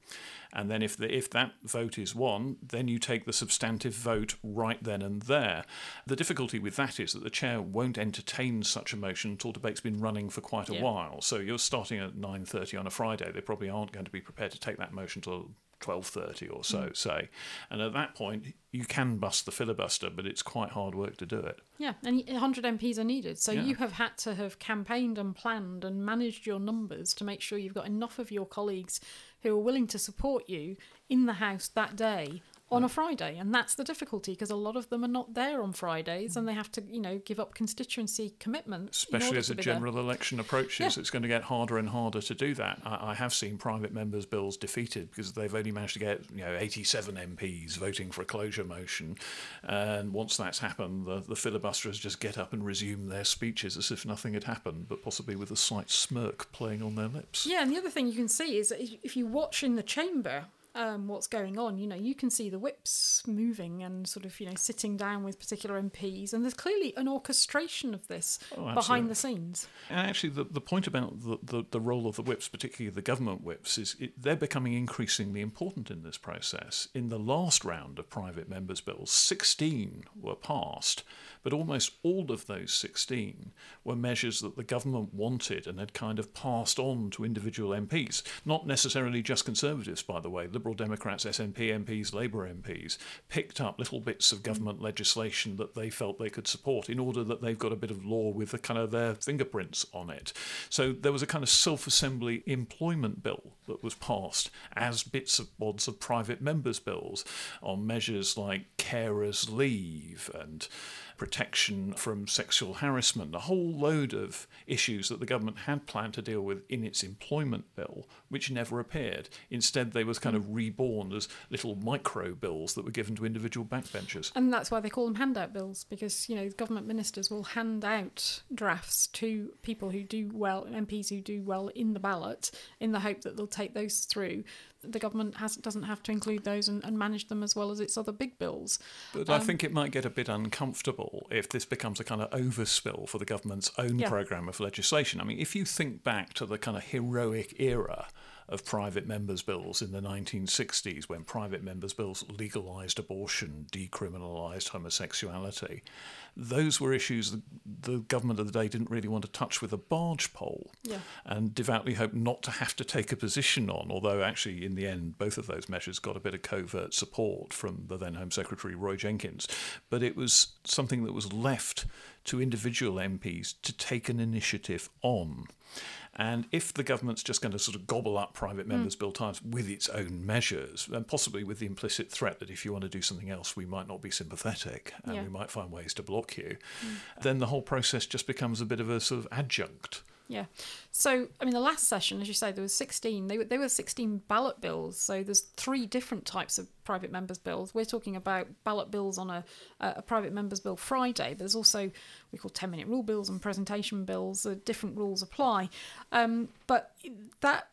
And then, if the, if that vote is won, then you take the substantive vote right then and there. The difficulty with that is that the chair won't entertain such a motion until debate's been running for quite a Yeah. while. So, you're starting at 9:30 on a Friday. They probably aren't going to be prepared to take that motion till 12:30 or so, mm. say. And at that point, you can bust the filibuster, but it's quite hard work to do it. Yeah, and 100 MPs are needed. So Yeah. you have had to have campaigned and planned and managed your numbers to make sure you've got enough of your colleagues who are willing to support you in the House that day on a Friday. And that's the difficulty because a lot of them are not there on Fridays and they have to, you know, give up constituency commitments. Especially as a be there. general election approaches, Yeah. it's going to get harder and harder to do that. I, I have seen private members' bills defeated because they've only managed to get you know 87 MPs voting for a closure motion, and once that's happened, the, the filibusterers just get up and resume their speeches as if nothing had happened, but possibly with a slight smirk playing on their lips. Yeah, and the other thing you can see is if you watch in the chamber um, what's going on, you know, you can see the whips moving and sort of, you know, sitting down with particular MPs, and there's clearly an orchestration of this Oh, behind the scenes. And actually, the, the point about the, the, the role of the whips, particularly the government whips, is it, they're becoming increasingly important in this process. In the last round of private members' bills, 16 were passed, but almost all of those 16 were measures that the government wanted and had kind of passed on to individual MPs. Not necessarily just Conservatives, by the way. Liberal Democrats, SNP MPs, Labour MPs picked up little bits of government legislation that they felt they could support in order that they've got a bit of law with the kind of their fingerprints on it. So there was a kind of self-assembly employment bill that was passed as bits of bods of private members' bills on measures like carers' leave and protection from sexual harassment, a whole load of issues that the government had planned to deal with in its employment bill, which never appeared. Instead, they was kind of reborn as little micro bills that were given to individual backbenchers. And that's why they call them handout bills, because, you know, government ministers will hand out drafts to people who do well, MPs who do well in the ballot, in the hope that they'll take those through. The government has, doesn't have to include those and, and manage them as well as its other big bills. But I um, think it might get a bit uncomfortable if this becomes a kind of overspill for the government's own Yeah. programme of legislation. I mean, if you think back to the kind of heroic era of private members' bills in the 1960s, when private members' bills legalised abortion, decriminalised homosexuality, those were issues that the government of the day didn't really want to touch with a barge pole Yeah. and devoutly hoped not to have to take a position on, although actually in the end both of those measures got a bit of covert support from the then Home Secretary Roy Jenkins. But it was something that was left to individual MPs to take an initiative on. And if the government's just going to sort of gobble up private hmm. members' bill times with its own measures, and possibly with the implicit threat that if you want to do something else, we might not be sympathetic and Yeah. we might find ways to block you, hmm. then the whole process just becomes a bit of a sort of adjunct. Yeah. So, I mean, the last session, as you say, there was 16. They were, they were 16 ballot bills. So there's three different types of private members' bills. We're talking about ballot bills on a, a private members' bill Friday. But there's also, we call 10 minute rule bills and presentation bills. Uh, different rules apply. Um, but that,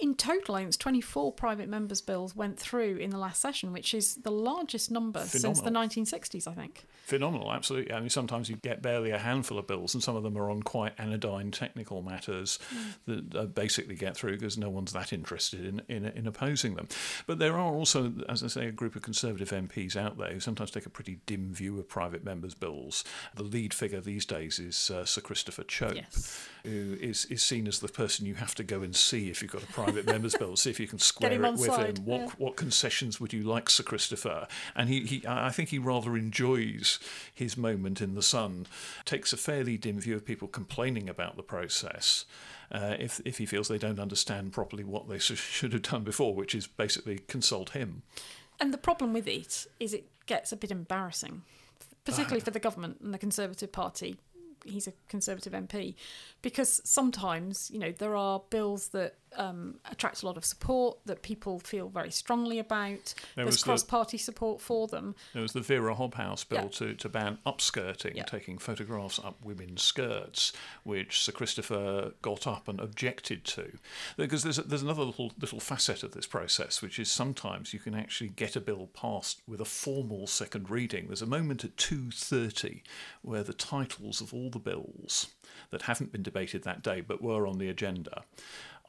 in total, I think it was 24 private members' bills went through in the last session, which is the largest number since the 1960s, I think. Phenomenal, absolutely. I mean, sometimes you get barely a handful of bills, and some of them are on quite anodyne technical matters that uh, basically get through because no one's that interested in, in in opposing them. But there are also, as I say, a group of Conservative MPs out there who sometimes take a pretty dim view of private members' bills. The lead figure these days is uh, Sir Christopher Chope, Yes. who is, is seen as the person you have to go and see if you've got a private members' bill, see if you can square it with side, him. What yeah. what concessions would you like, Sir Christopher? And he, he I think he rather enjoys his moment in the sun, takes a fairly dim view of people complaining about the process. Uh, if if he feels they don't understand properly what they should have done before, which is basically consult him. And the problem with it is it gets a bit embarrassing, particularly for the government and the Conservative Party. He's a Conservative MP, because sometimes you know there are bills that um, attract a lot of support that people feel very strongly about. There There's was cross-party support for them. There was the Vera Hobhouse bill Yeah. to, to ban upskirting, Yeah. taking photographs up women's skirts, which Sir Christopher got up and objected to. Because there's, there's another little, little facet of this process, which is sometimes you can actually get a bill passed with a formal second reading. There's a moment at 2.30 where the titles of all the bills that haven't been debated that day but were on the agenda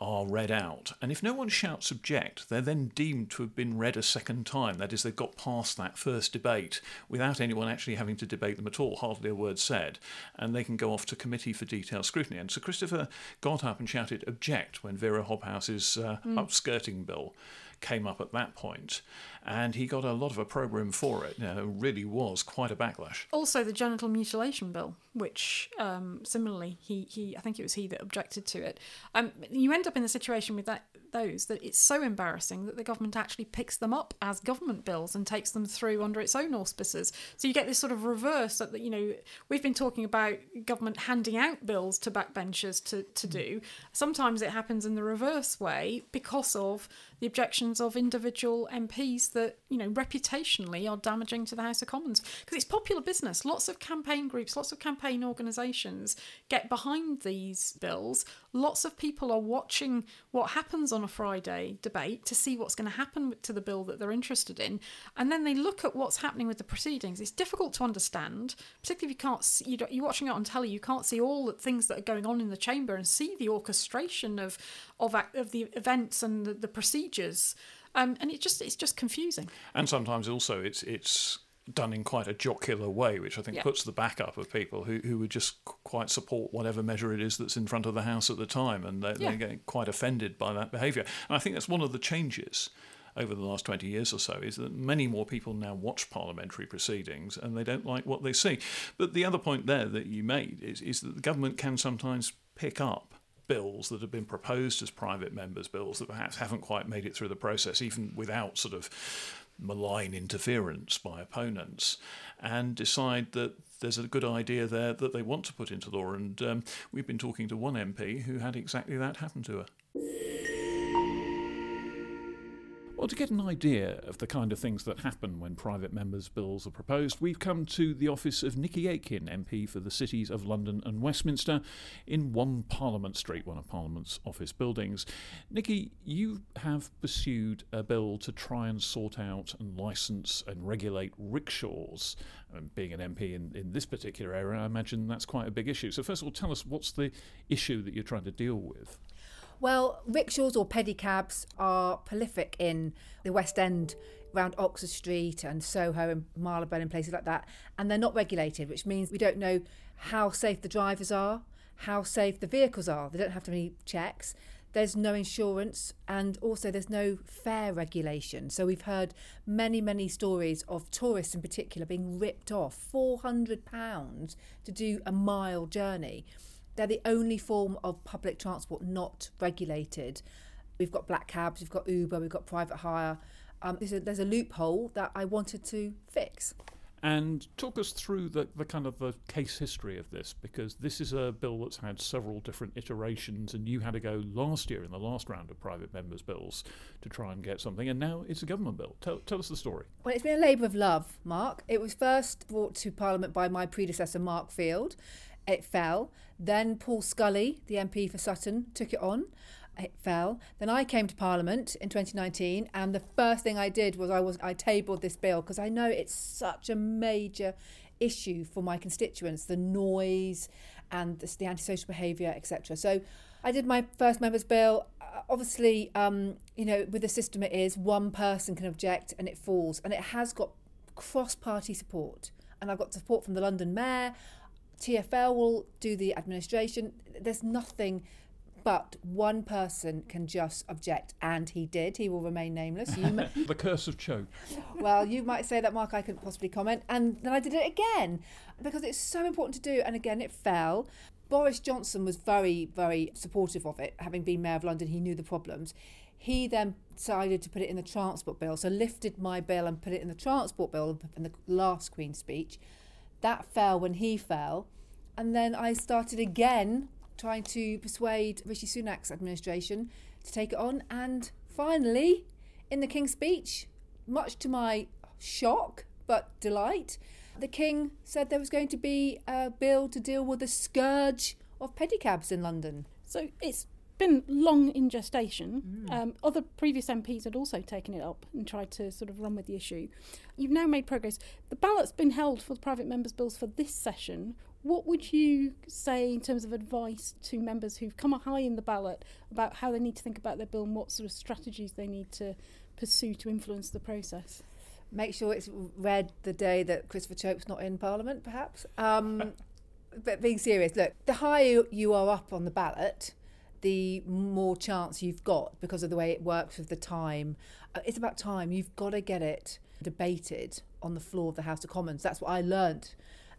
are read out. And if no one shouts object, they're then deemed to have been read a second time. That is, they've got past that first debate without anyone actually having to debate them at all, hardly a word said. And they can go off to committee for detailed scrutiny. And Sir Christopher got up and shouted object when Vera Hobhouse's uh, upskirting bill came up at that. And he got a lot of opprobrium for it. You know, it really was quite a backlash. Also, the genital mutilation bill, which um, similarly he, he I think it was he that objected to it. Um, you end up in the situation with that those that it's so embarrassing that the government actually picks them up as government bills and takes them through under its own auspices. So you get this sort of reverse that you know we've been talking about government handing out bills to backbenchers to to mm. do. Sometimes it happens in the reverse way because of the objections of individual MPs that you know reputationally are damaging to the House of Commons because it's popular business. Lots of campaign groups, lots of campaign organisations get behind these bills. Lots of people are watching what happens on a Friday debate to see what's going to happen to the bill that they're interested in, and then they look at what's happening with the proceedings. It's difficult to understand, particularly if you can't see, you're watching it on telly. You can't see all the things that are going on in the chamber and see the orchestration of of of the events and the, the procedures. Um, and it just it's just confusing. And sometimes also it's it's done in quite a jocular way, which I think Yeah. puts the back up of people who, who would just quite support whatever measure it is that's in front of the House at the time, and they, Yeah. they get quite offended by that behaviour. And I think that's one of the changes over the last 20 years or so is that many more people now watch parliamentary proceedings and they don't like what they see. But the other point there that you made is, is that the government can sometimes pick up bills that have been proposed as private members' bills that perhaps haven't quite made it through the process, even without sort of malign interference by opponents, and decide that there's a good idea there that they want to put into law. And um, we've been talking to one MP who had exactly that happen to her. Well, to get an idea of the kind of things that happen when private members' bills are proposed, we've come to the office of Nickie Aiken, MP for the cities of London and Westminster, in 1 Parliament Street, one of Parliament's office buildings. Nickie, you have pursued a bill to try and sort out and licence and regulate rickshaws. And being an MP in, in this particular area, I imagine that's quite a big issue. So, first of all, tell us what's the issue that you're trying to deal with? Well, rickshaws or pedicabs are prolific in the West End, around Oxford Street and Soho and Marylebone and places like that. And they're not regulated, which means we don't know how safe the drivers are, how safe the vehicles are. They don't have to any checks. There's no insurance and also there's no fare regulation. So we've heard many, many stories of tourists in particular being ripped off £400 to do a mile journey. They're the only form of public transport not regulated. We've got black cabs, we've got Uber, we've got private hire. Um, there's, a, there's a loophole that I wanted to fix. And talk us through the, the kind of the case history of this, because this is a bill that's had several different iterations, and you had to go last year in the last round of private members' bills to try and get something, and now it's a government bill. Tell, tell us the story. Well, it's been a labour of love, Mark. It was first brought to Parliament by my predecessor, Mark Field. It fell. Then Paul Scully, the MP for Sutton, took it on. It fell. Then I came to Parliament in 2019, and the first thing I did was I was I tabled this bill because I know it's such a major issue for my constituents, the noise and the, the antisocial behaviour, etc. So I did my first members bill. Uh, obviously, um, you know, with the system it is, one person can object and it falls, and it has got cross-party support. And I've got support from the London Mayor. TFL will do the administration. There's nothing but one person can just object, and he did. He will remain nameless. [laughs] the curse of Chope. Well, you might say that, Mark. I couldn't possibly comment, and then I did it again because it's so important to do. And again, it fell. Boris Johnson was very, very supportive of it, having been mayor of London. He knew the problems. He then decided to put it in the transport bill, so lifted my bill and put it in the transport bill in the last Queen's speech. That fell when he fell. And then I started again trying to persuade Rishi Sunak's administration to take it on. And finally, in the King's speech, much to my shock but delight, the King said there was going to be a bill to deal with the scourge of pedicabs in London. So it's been long in gestation. Mm. Um, other previous MPs had also taken it up and tried to sort of run with the issue. You've now made progress. The ballot's been held for the private members' bills for this session. What would you say in terms of advice to members who've come high in the ballot about how they need to think about their bill and what sort of strategies they need to pursue to influence the process? Make sure it's read the day that Christopher Chope's not in Parliament, perhaps. Um, [laughs] but being serious, look, the higher you are up on the ballot, the more chance you've got because of the way it works with the time. Uh, it's about time. You've got to get it debated on the floor of the House of Commons. That's what I learnt.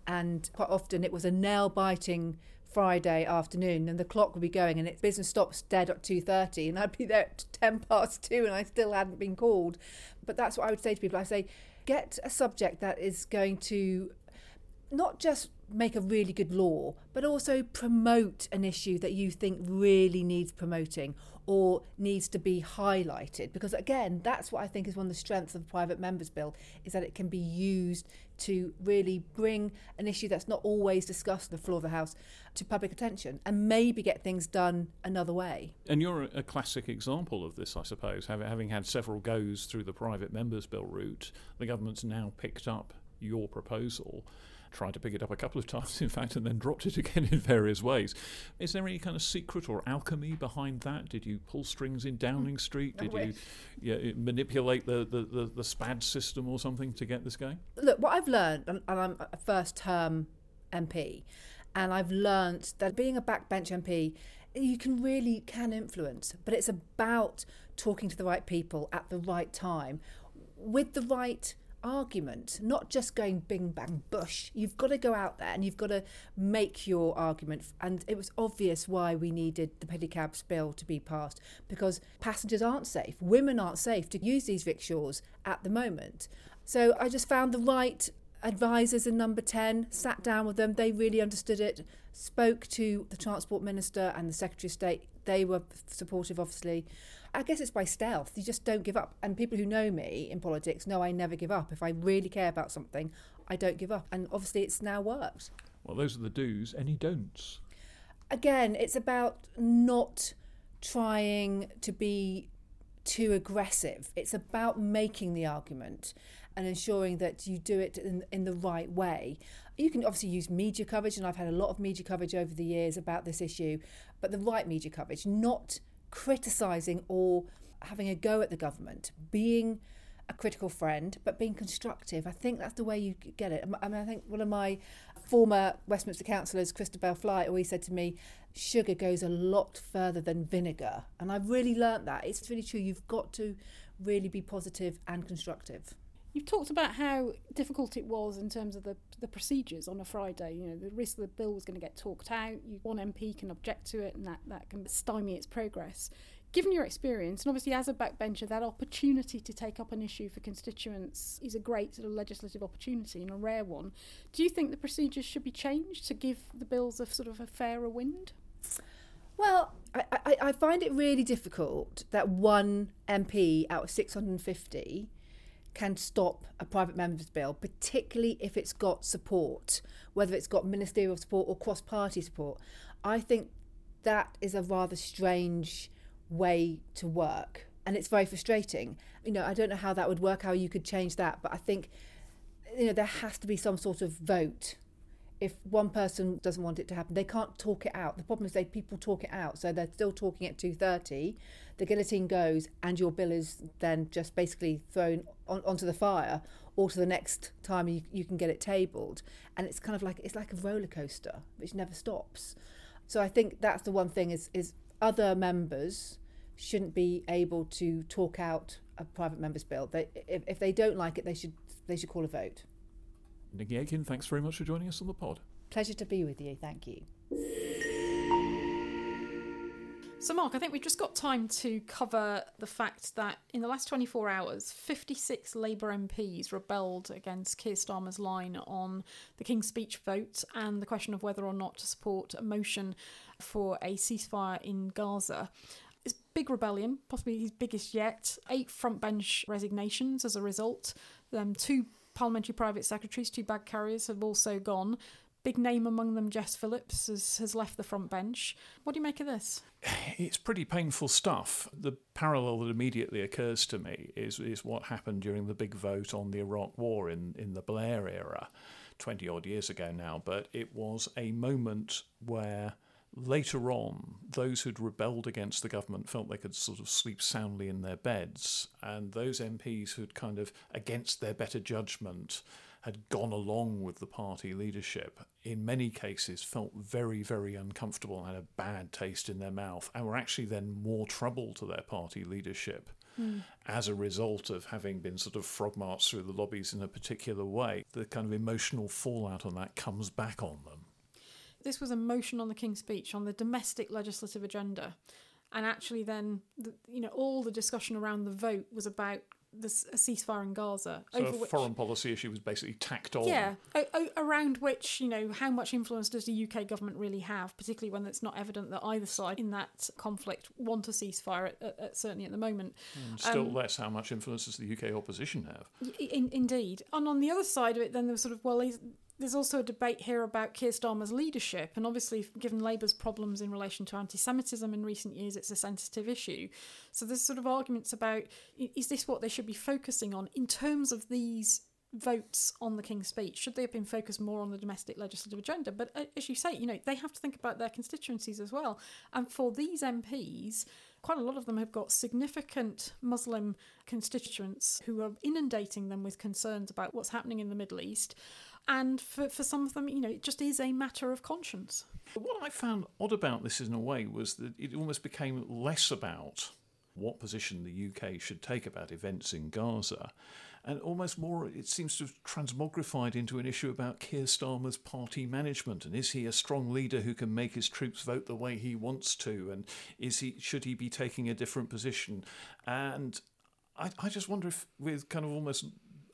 And quite often it was a nail biting Friday afternoon and the clock would be going and it business stops dead at 2.30 and I'd be there at 10 past 2 and I still hadn't been called. But that's what I would say to people. I say, get a subject that is going to not just make a really good law, but also promote an issue that you think really needs promoting or needs to be highlighted. Because again, that's what I think is one of the strengths of the private members bill is that it can be used to really bring an issue that's not always discussed on the floor of the House to public attention and maybe get things done another way. And you're a classic example of this, I suppose, having had several goes through the private members bill route. The government's now picked up your proposal tried to pick it up a couple of times, in fact, and then dropped it [laughs] again in various ways. Is there any kind of secret or alchemy behind that? Did you pull strings in hmm. Downing Street? Did you yeah, manipulate the, the, the, the, SPAD system or something to get this going? Look, what I've learned, and I'm a first term MP, and I've learned that being a backbench MP, you can really can influence, but it's about talking to the right people at the right time with the right argument, not just going bing bang bush. You've got to go out there and you've got to make your argument. And it was obvious why we needed the pedicabs bill to be passed because passengers aren't safe, women aren't safe to use these rickshaws at the moment. So I just found the right advisors in number 10, sat down with them, they really understood it, spoke to the Transport Minister and the Secretary of State they were supportive, obviously. I guess it's by stealth. You just don't give up. And people who know me in politics know I never give up. If I really care about something, I don't give up. And obviously, it's now worked. Well, those are the do's. Any don'ts? Again, it's about not trying to be too aggressive. It's about making the argument and ensuring that you do it in, in the right way. You can obviously use media coverage, and I've had a lot of media coverage over the years about this issue, but the right media coverage, not criticising or having a go at the government, being a critical friend, but being constructive. I think that's the way you get it. I mean, I think one of my former Westminster councillors, Christabel Flight, always said to me, sugar goes a lot further than vinegar. And I've really learnt that. It's really true. You've got to really be positive and constructive. You've talked about how difficult it was in terms of the, the procedures on a Friday. You know, the risk the bill was going to get talked out. You, one MP can object to it, and that, that can stymie its progress. Given your experience, and obviously as a backbencher, that opportunity to take up an issue for constituents is a great sort of legislative opportunity and a rare one. Do you think the procedures should be changed to give the bills a sort of a fairer wind? Well, I, I, I find it really difficult that one MP out of 650 can stop a private member's bill, particularly if it's got support, whether it's got ministerial support or cross party support. I think that is a rather strange way to work and it's very frustrating. You know, I don't know how that would work, how you could change that, but I think you know there has to be some sort of vote if one person doesn't want it to happen, they can't talk it out. The problem is they people talk it out, so they're still talking at two thirty. The guillotine goes, and your bill is then just basically thrown on, onto the fire, or to the next time you, you can get it tabled. And it's kind of like it's like a roller coaster which never stops. So I think that's the one thing is is other members shouldn't be able to talk out a private member's bill. They, if, if they don't like it, they should they should call a vote. Nickie Aiken, thanks very much for joining us on the pod. Pleasure to be with you. Thank you. So, Mark, I think we've just got time to cover the fact that in the last 24 hours, 56 Labour MPs rebelled against Keir Starmer's line on the King's Speech vote and the question of whether or not to support a motion for a ceasefire in Gaza. It's big rebellion, possibly his biggest yet. Eight frontbench resignations as a result. Um, two parliamentary private secretaries, two bag carriers, have also gone. Big name among them, Jess Phillips, has, has left the front bench. What do you make of this? It's pretty painful stuff. The parallel that immediately occurs to me is, is what happened during the big vote on the Iraq War in, in the Blair era, 20 odd years ago now. But it was a moment where later on, those who'd rebelled against the government felt they could sort of sleep soundly in their beds, and those MPs who'd kind of, against their better judgment, had gone along with the party leadership, in many cases felt very, very uncomfortable and had a bad taste in their mouth, and were actually then more trouble to their party leadership mm. as a result of having been sort of frog marched through the lobbies in a particular way. The kind of emotional fallout on that comes back on them. This was a motion on the King's Speech on the domestic legislative agenda. And actually, then, the, you know, all the discussion around the vote was about the a ceasefire in Gaza. So a which, foreign policy issue was basically tacked on. Yeah, o- o- around which, you know, how much influence does the UK government really have, particularly when it's not evident that either side in that conflict want a ceasefire, at, at, at, certainly at the moment. And still um, less how much influence does the UK opposition have? In, indeed. And on the other side of it, then there was sort of, well, there's also a debate here about Keir Starmer's leadership, and obviously, given Labour's problems in relation to anti Semitism in recent years, it's a sensitive issue. So there's sort of arguments about is this what they should be focusing on in terms of these votes on the King's Speech? Should they have been focused more on the domestic legislative agenda? But uh, as you say, you know, they have to think about their constituencies as well. And for these MPs, quite a lot of them have got significant Muslim constituents who are inundating them with concerns about what's happening in the Middle East. And for, for some of them, you know, it just is a matter of conscience. What I found odd about this in a way was that it almost became less about what position the UK should take about events in Gaza, and almost more, it seems to have transmogrified into an issue about Keir Starmer's party management and is he a strong leader who can make his troops vote the way he wants to, and is he should he be taking a different position? And I, I just wonder if, with kind of almost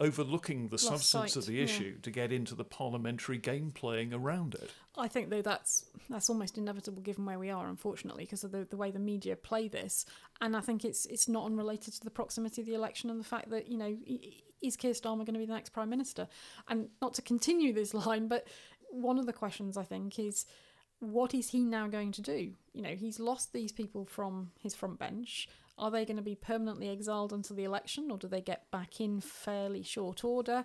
overlooking the Lost substance sight, of the yeah. issue to get into the parliamentary game playing around it. I think though that's that's almost inevitable given where we are, unfortunately, because of the, the way the media play this. And I think it's it's not unrelated to the proximity of the election and the fact that you know is Keir Starmer going to be the next prime minister? And not to continue this line, but one of the questions I think is what is he now going to do? You know, he's lost these people from his front bench. Are they going to be permanently exiled until the election, or do they get back in fairly short order?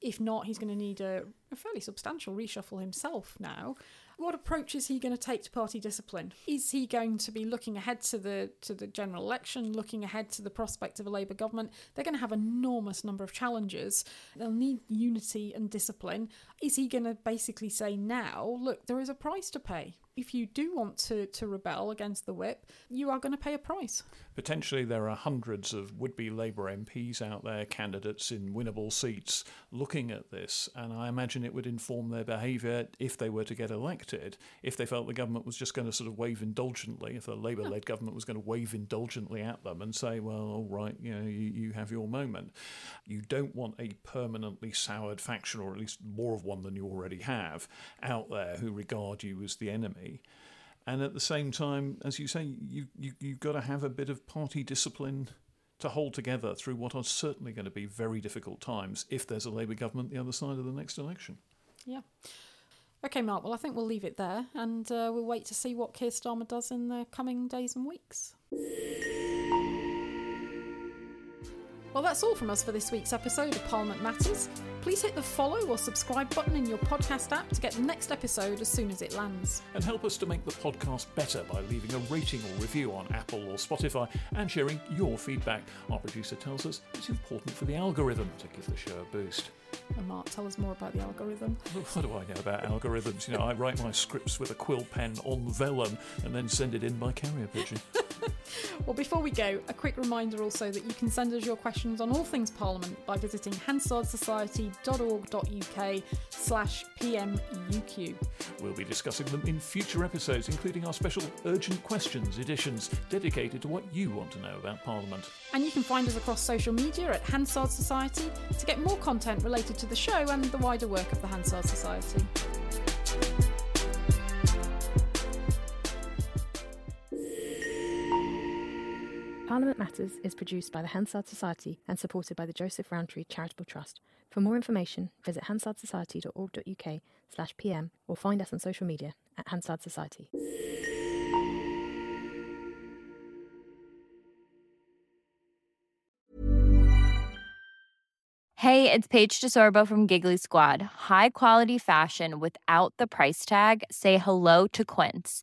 If not, he's going to need a, a fairly substantial reshuffle himself now. What approach is he going to take to party discipline? Is he going to be looking ahead to the to the general election, looking ahead to the prospect of a Labour government? They're going to have an enormous number of challenges. They'll need unity and discipline. Is he going to basically say now, look, there is a price to pay. If you do want to, to rebel against the whip, you are going to pay a price. Potentially, there are hundreds of would be Labour MPs out there, candidates in winnable seats, looking at this, and I imagine it would inform their behaviour if they were to get elected, if they felt the government was just going to sort of wave indulgently, if a Labour led government was going to wave indulgently at them and say, well, all right, you know, you, you have your moment. You don't want a permanently soured faction, or at least more of one than you already have, out there who regard you as the enemy. And at the same time, as you say, you, you, you've got to have a bit of party discipline to hold together through what are certainly going to be very difficult times if there's a Labour government the other side of the next election. Yeah. Okay, Mark. Well, I think we'll leave it there, and uh, we'll wait to see what Keir Starmer does in the coming days and weeks. Well, that's all from us for this week's episode of Parliament Matters. Please hit the follow or subscribe button in your podcast app to get the next episode as soon as it lands. And help us to make the podcast better by leaving a rating or review on Apple or Spotify and sharing your feedback. Our producer tells us it's important for the algorithm to give the show a boost. And Mark, tell us more about the algorithm. What do I know about algorithms? You know, I write my scripts with a quill pen on vellum and then send it in by carrier pigeon. [laughs] [laughs] Well, before we go, a quick reminder also that you can send us your questions on all things Parliament by visiting hansardsociety.org.uk slash PMUQ. We'll be discussing them in future episodes, including our special urgent questions editions dedicated to what you want to know about Parliament. And you can find us across social media at Hansard Society to get more content related to the show and the wider work of the Hansard Society. Parliament Matters is produced by the Hansard Society and supported by the Joseph Rowntree Charitable Trust. For more information, visit hansardsociety.org.uk slash pm or find us on social media at Hansard Society. Hey, it's Paige DeSorbo from Giggly Squad. High quality fashion without the price tag. Say hello to Quince.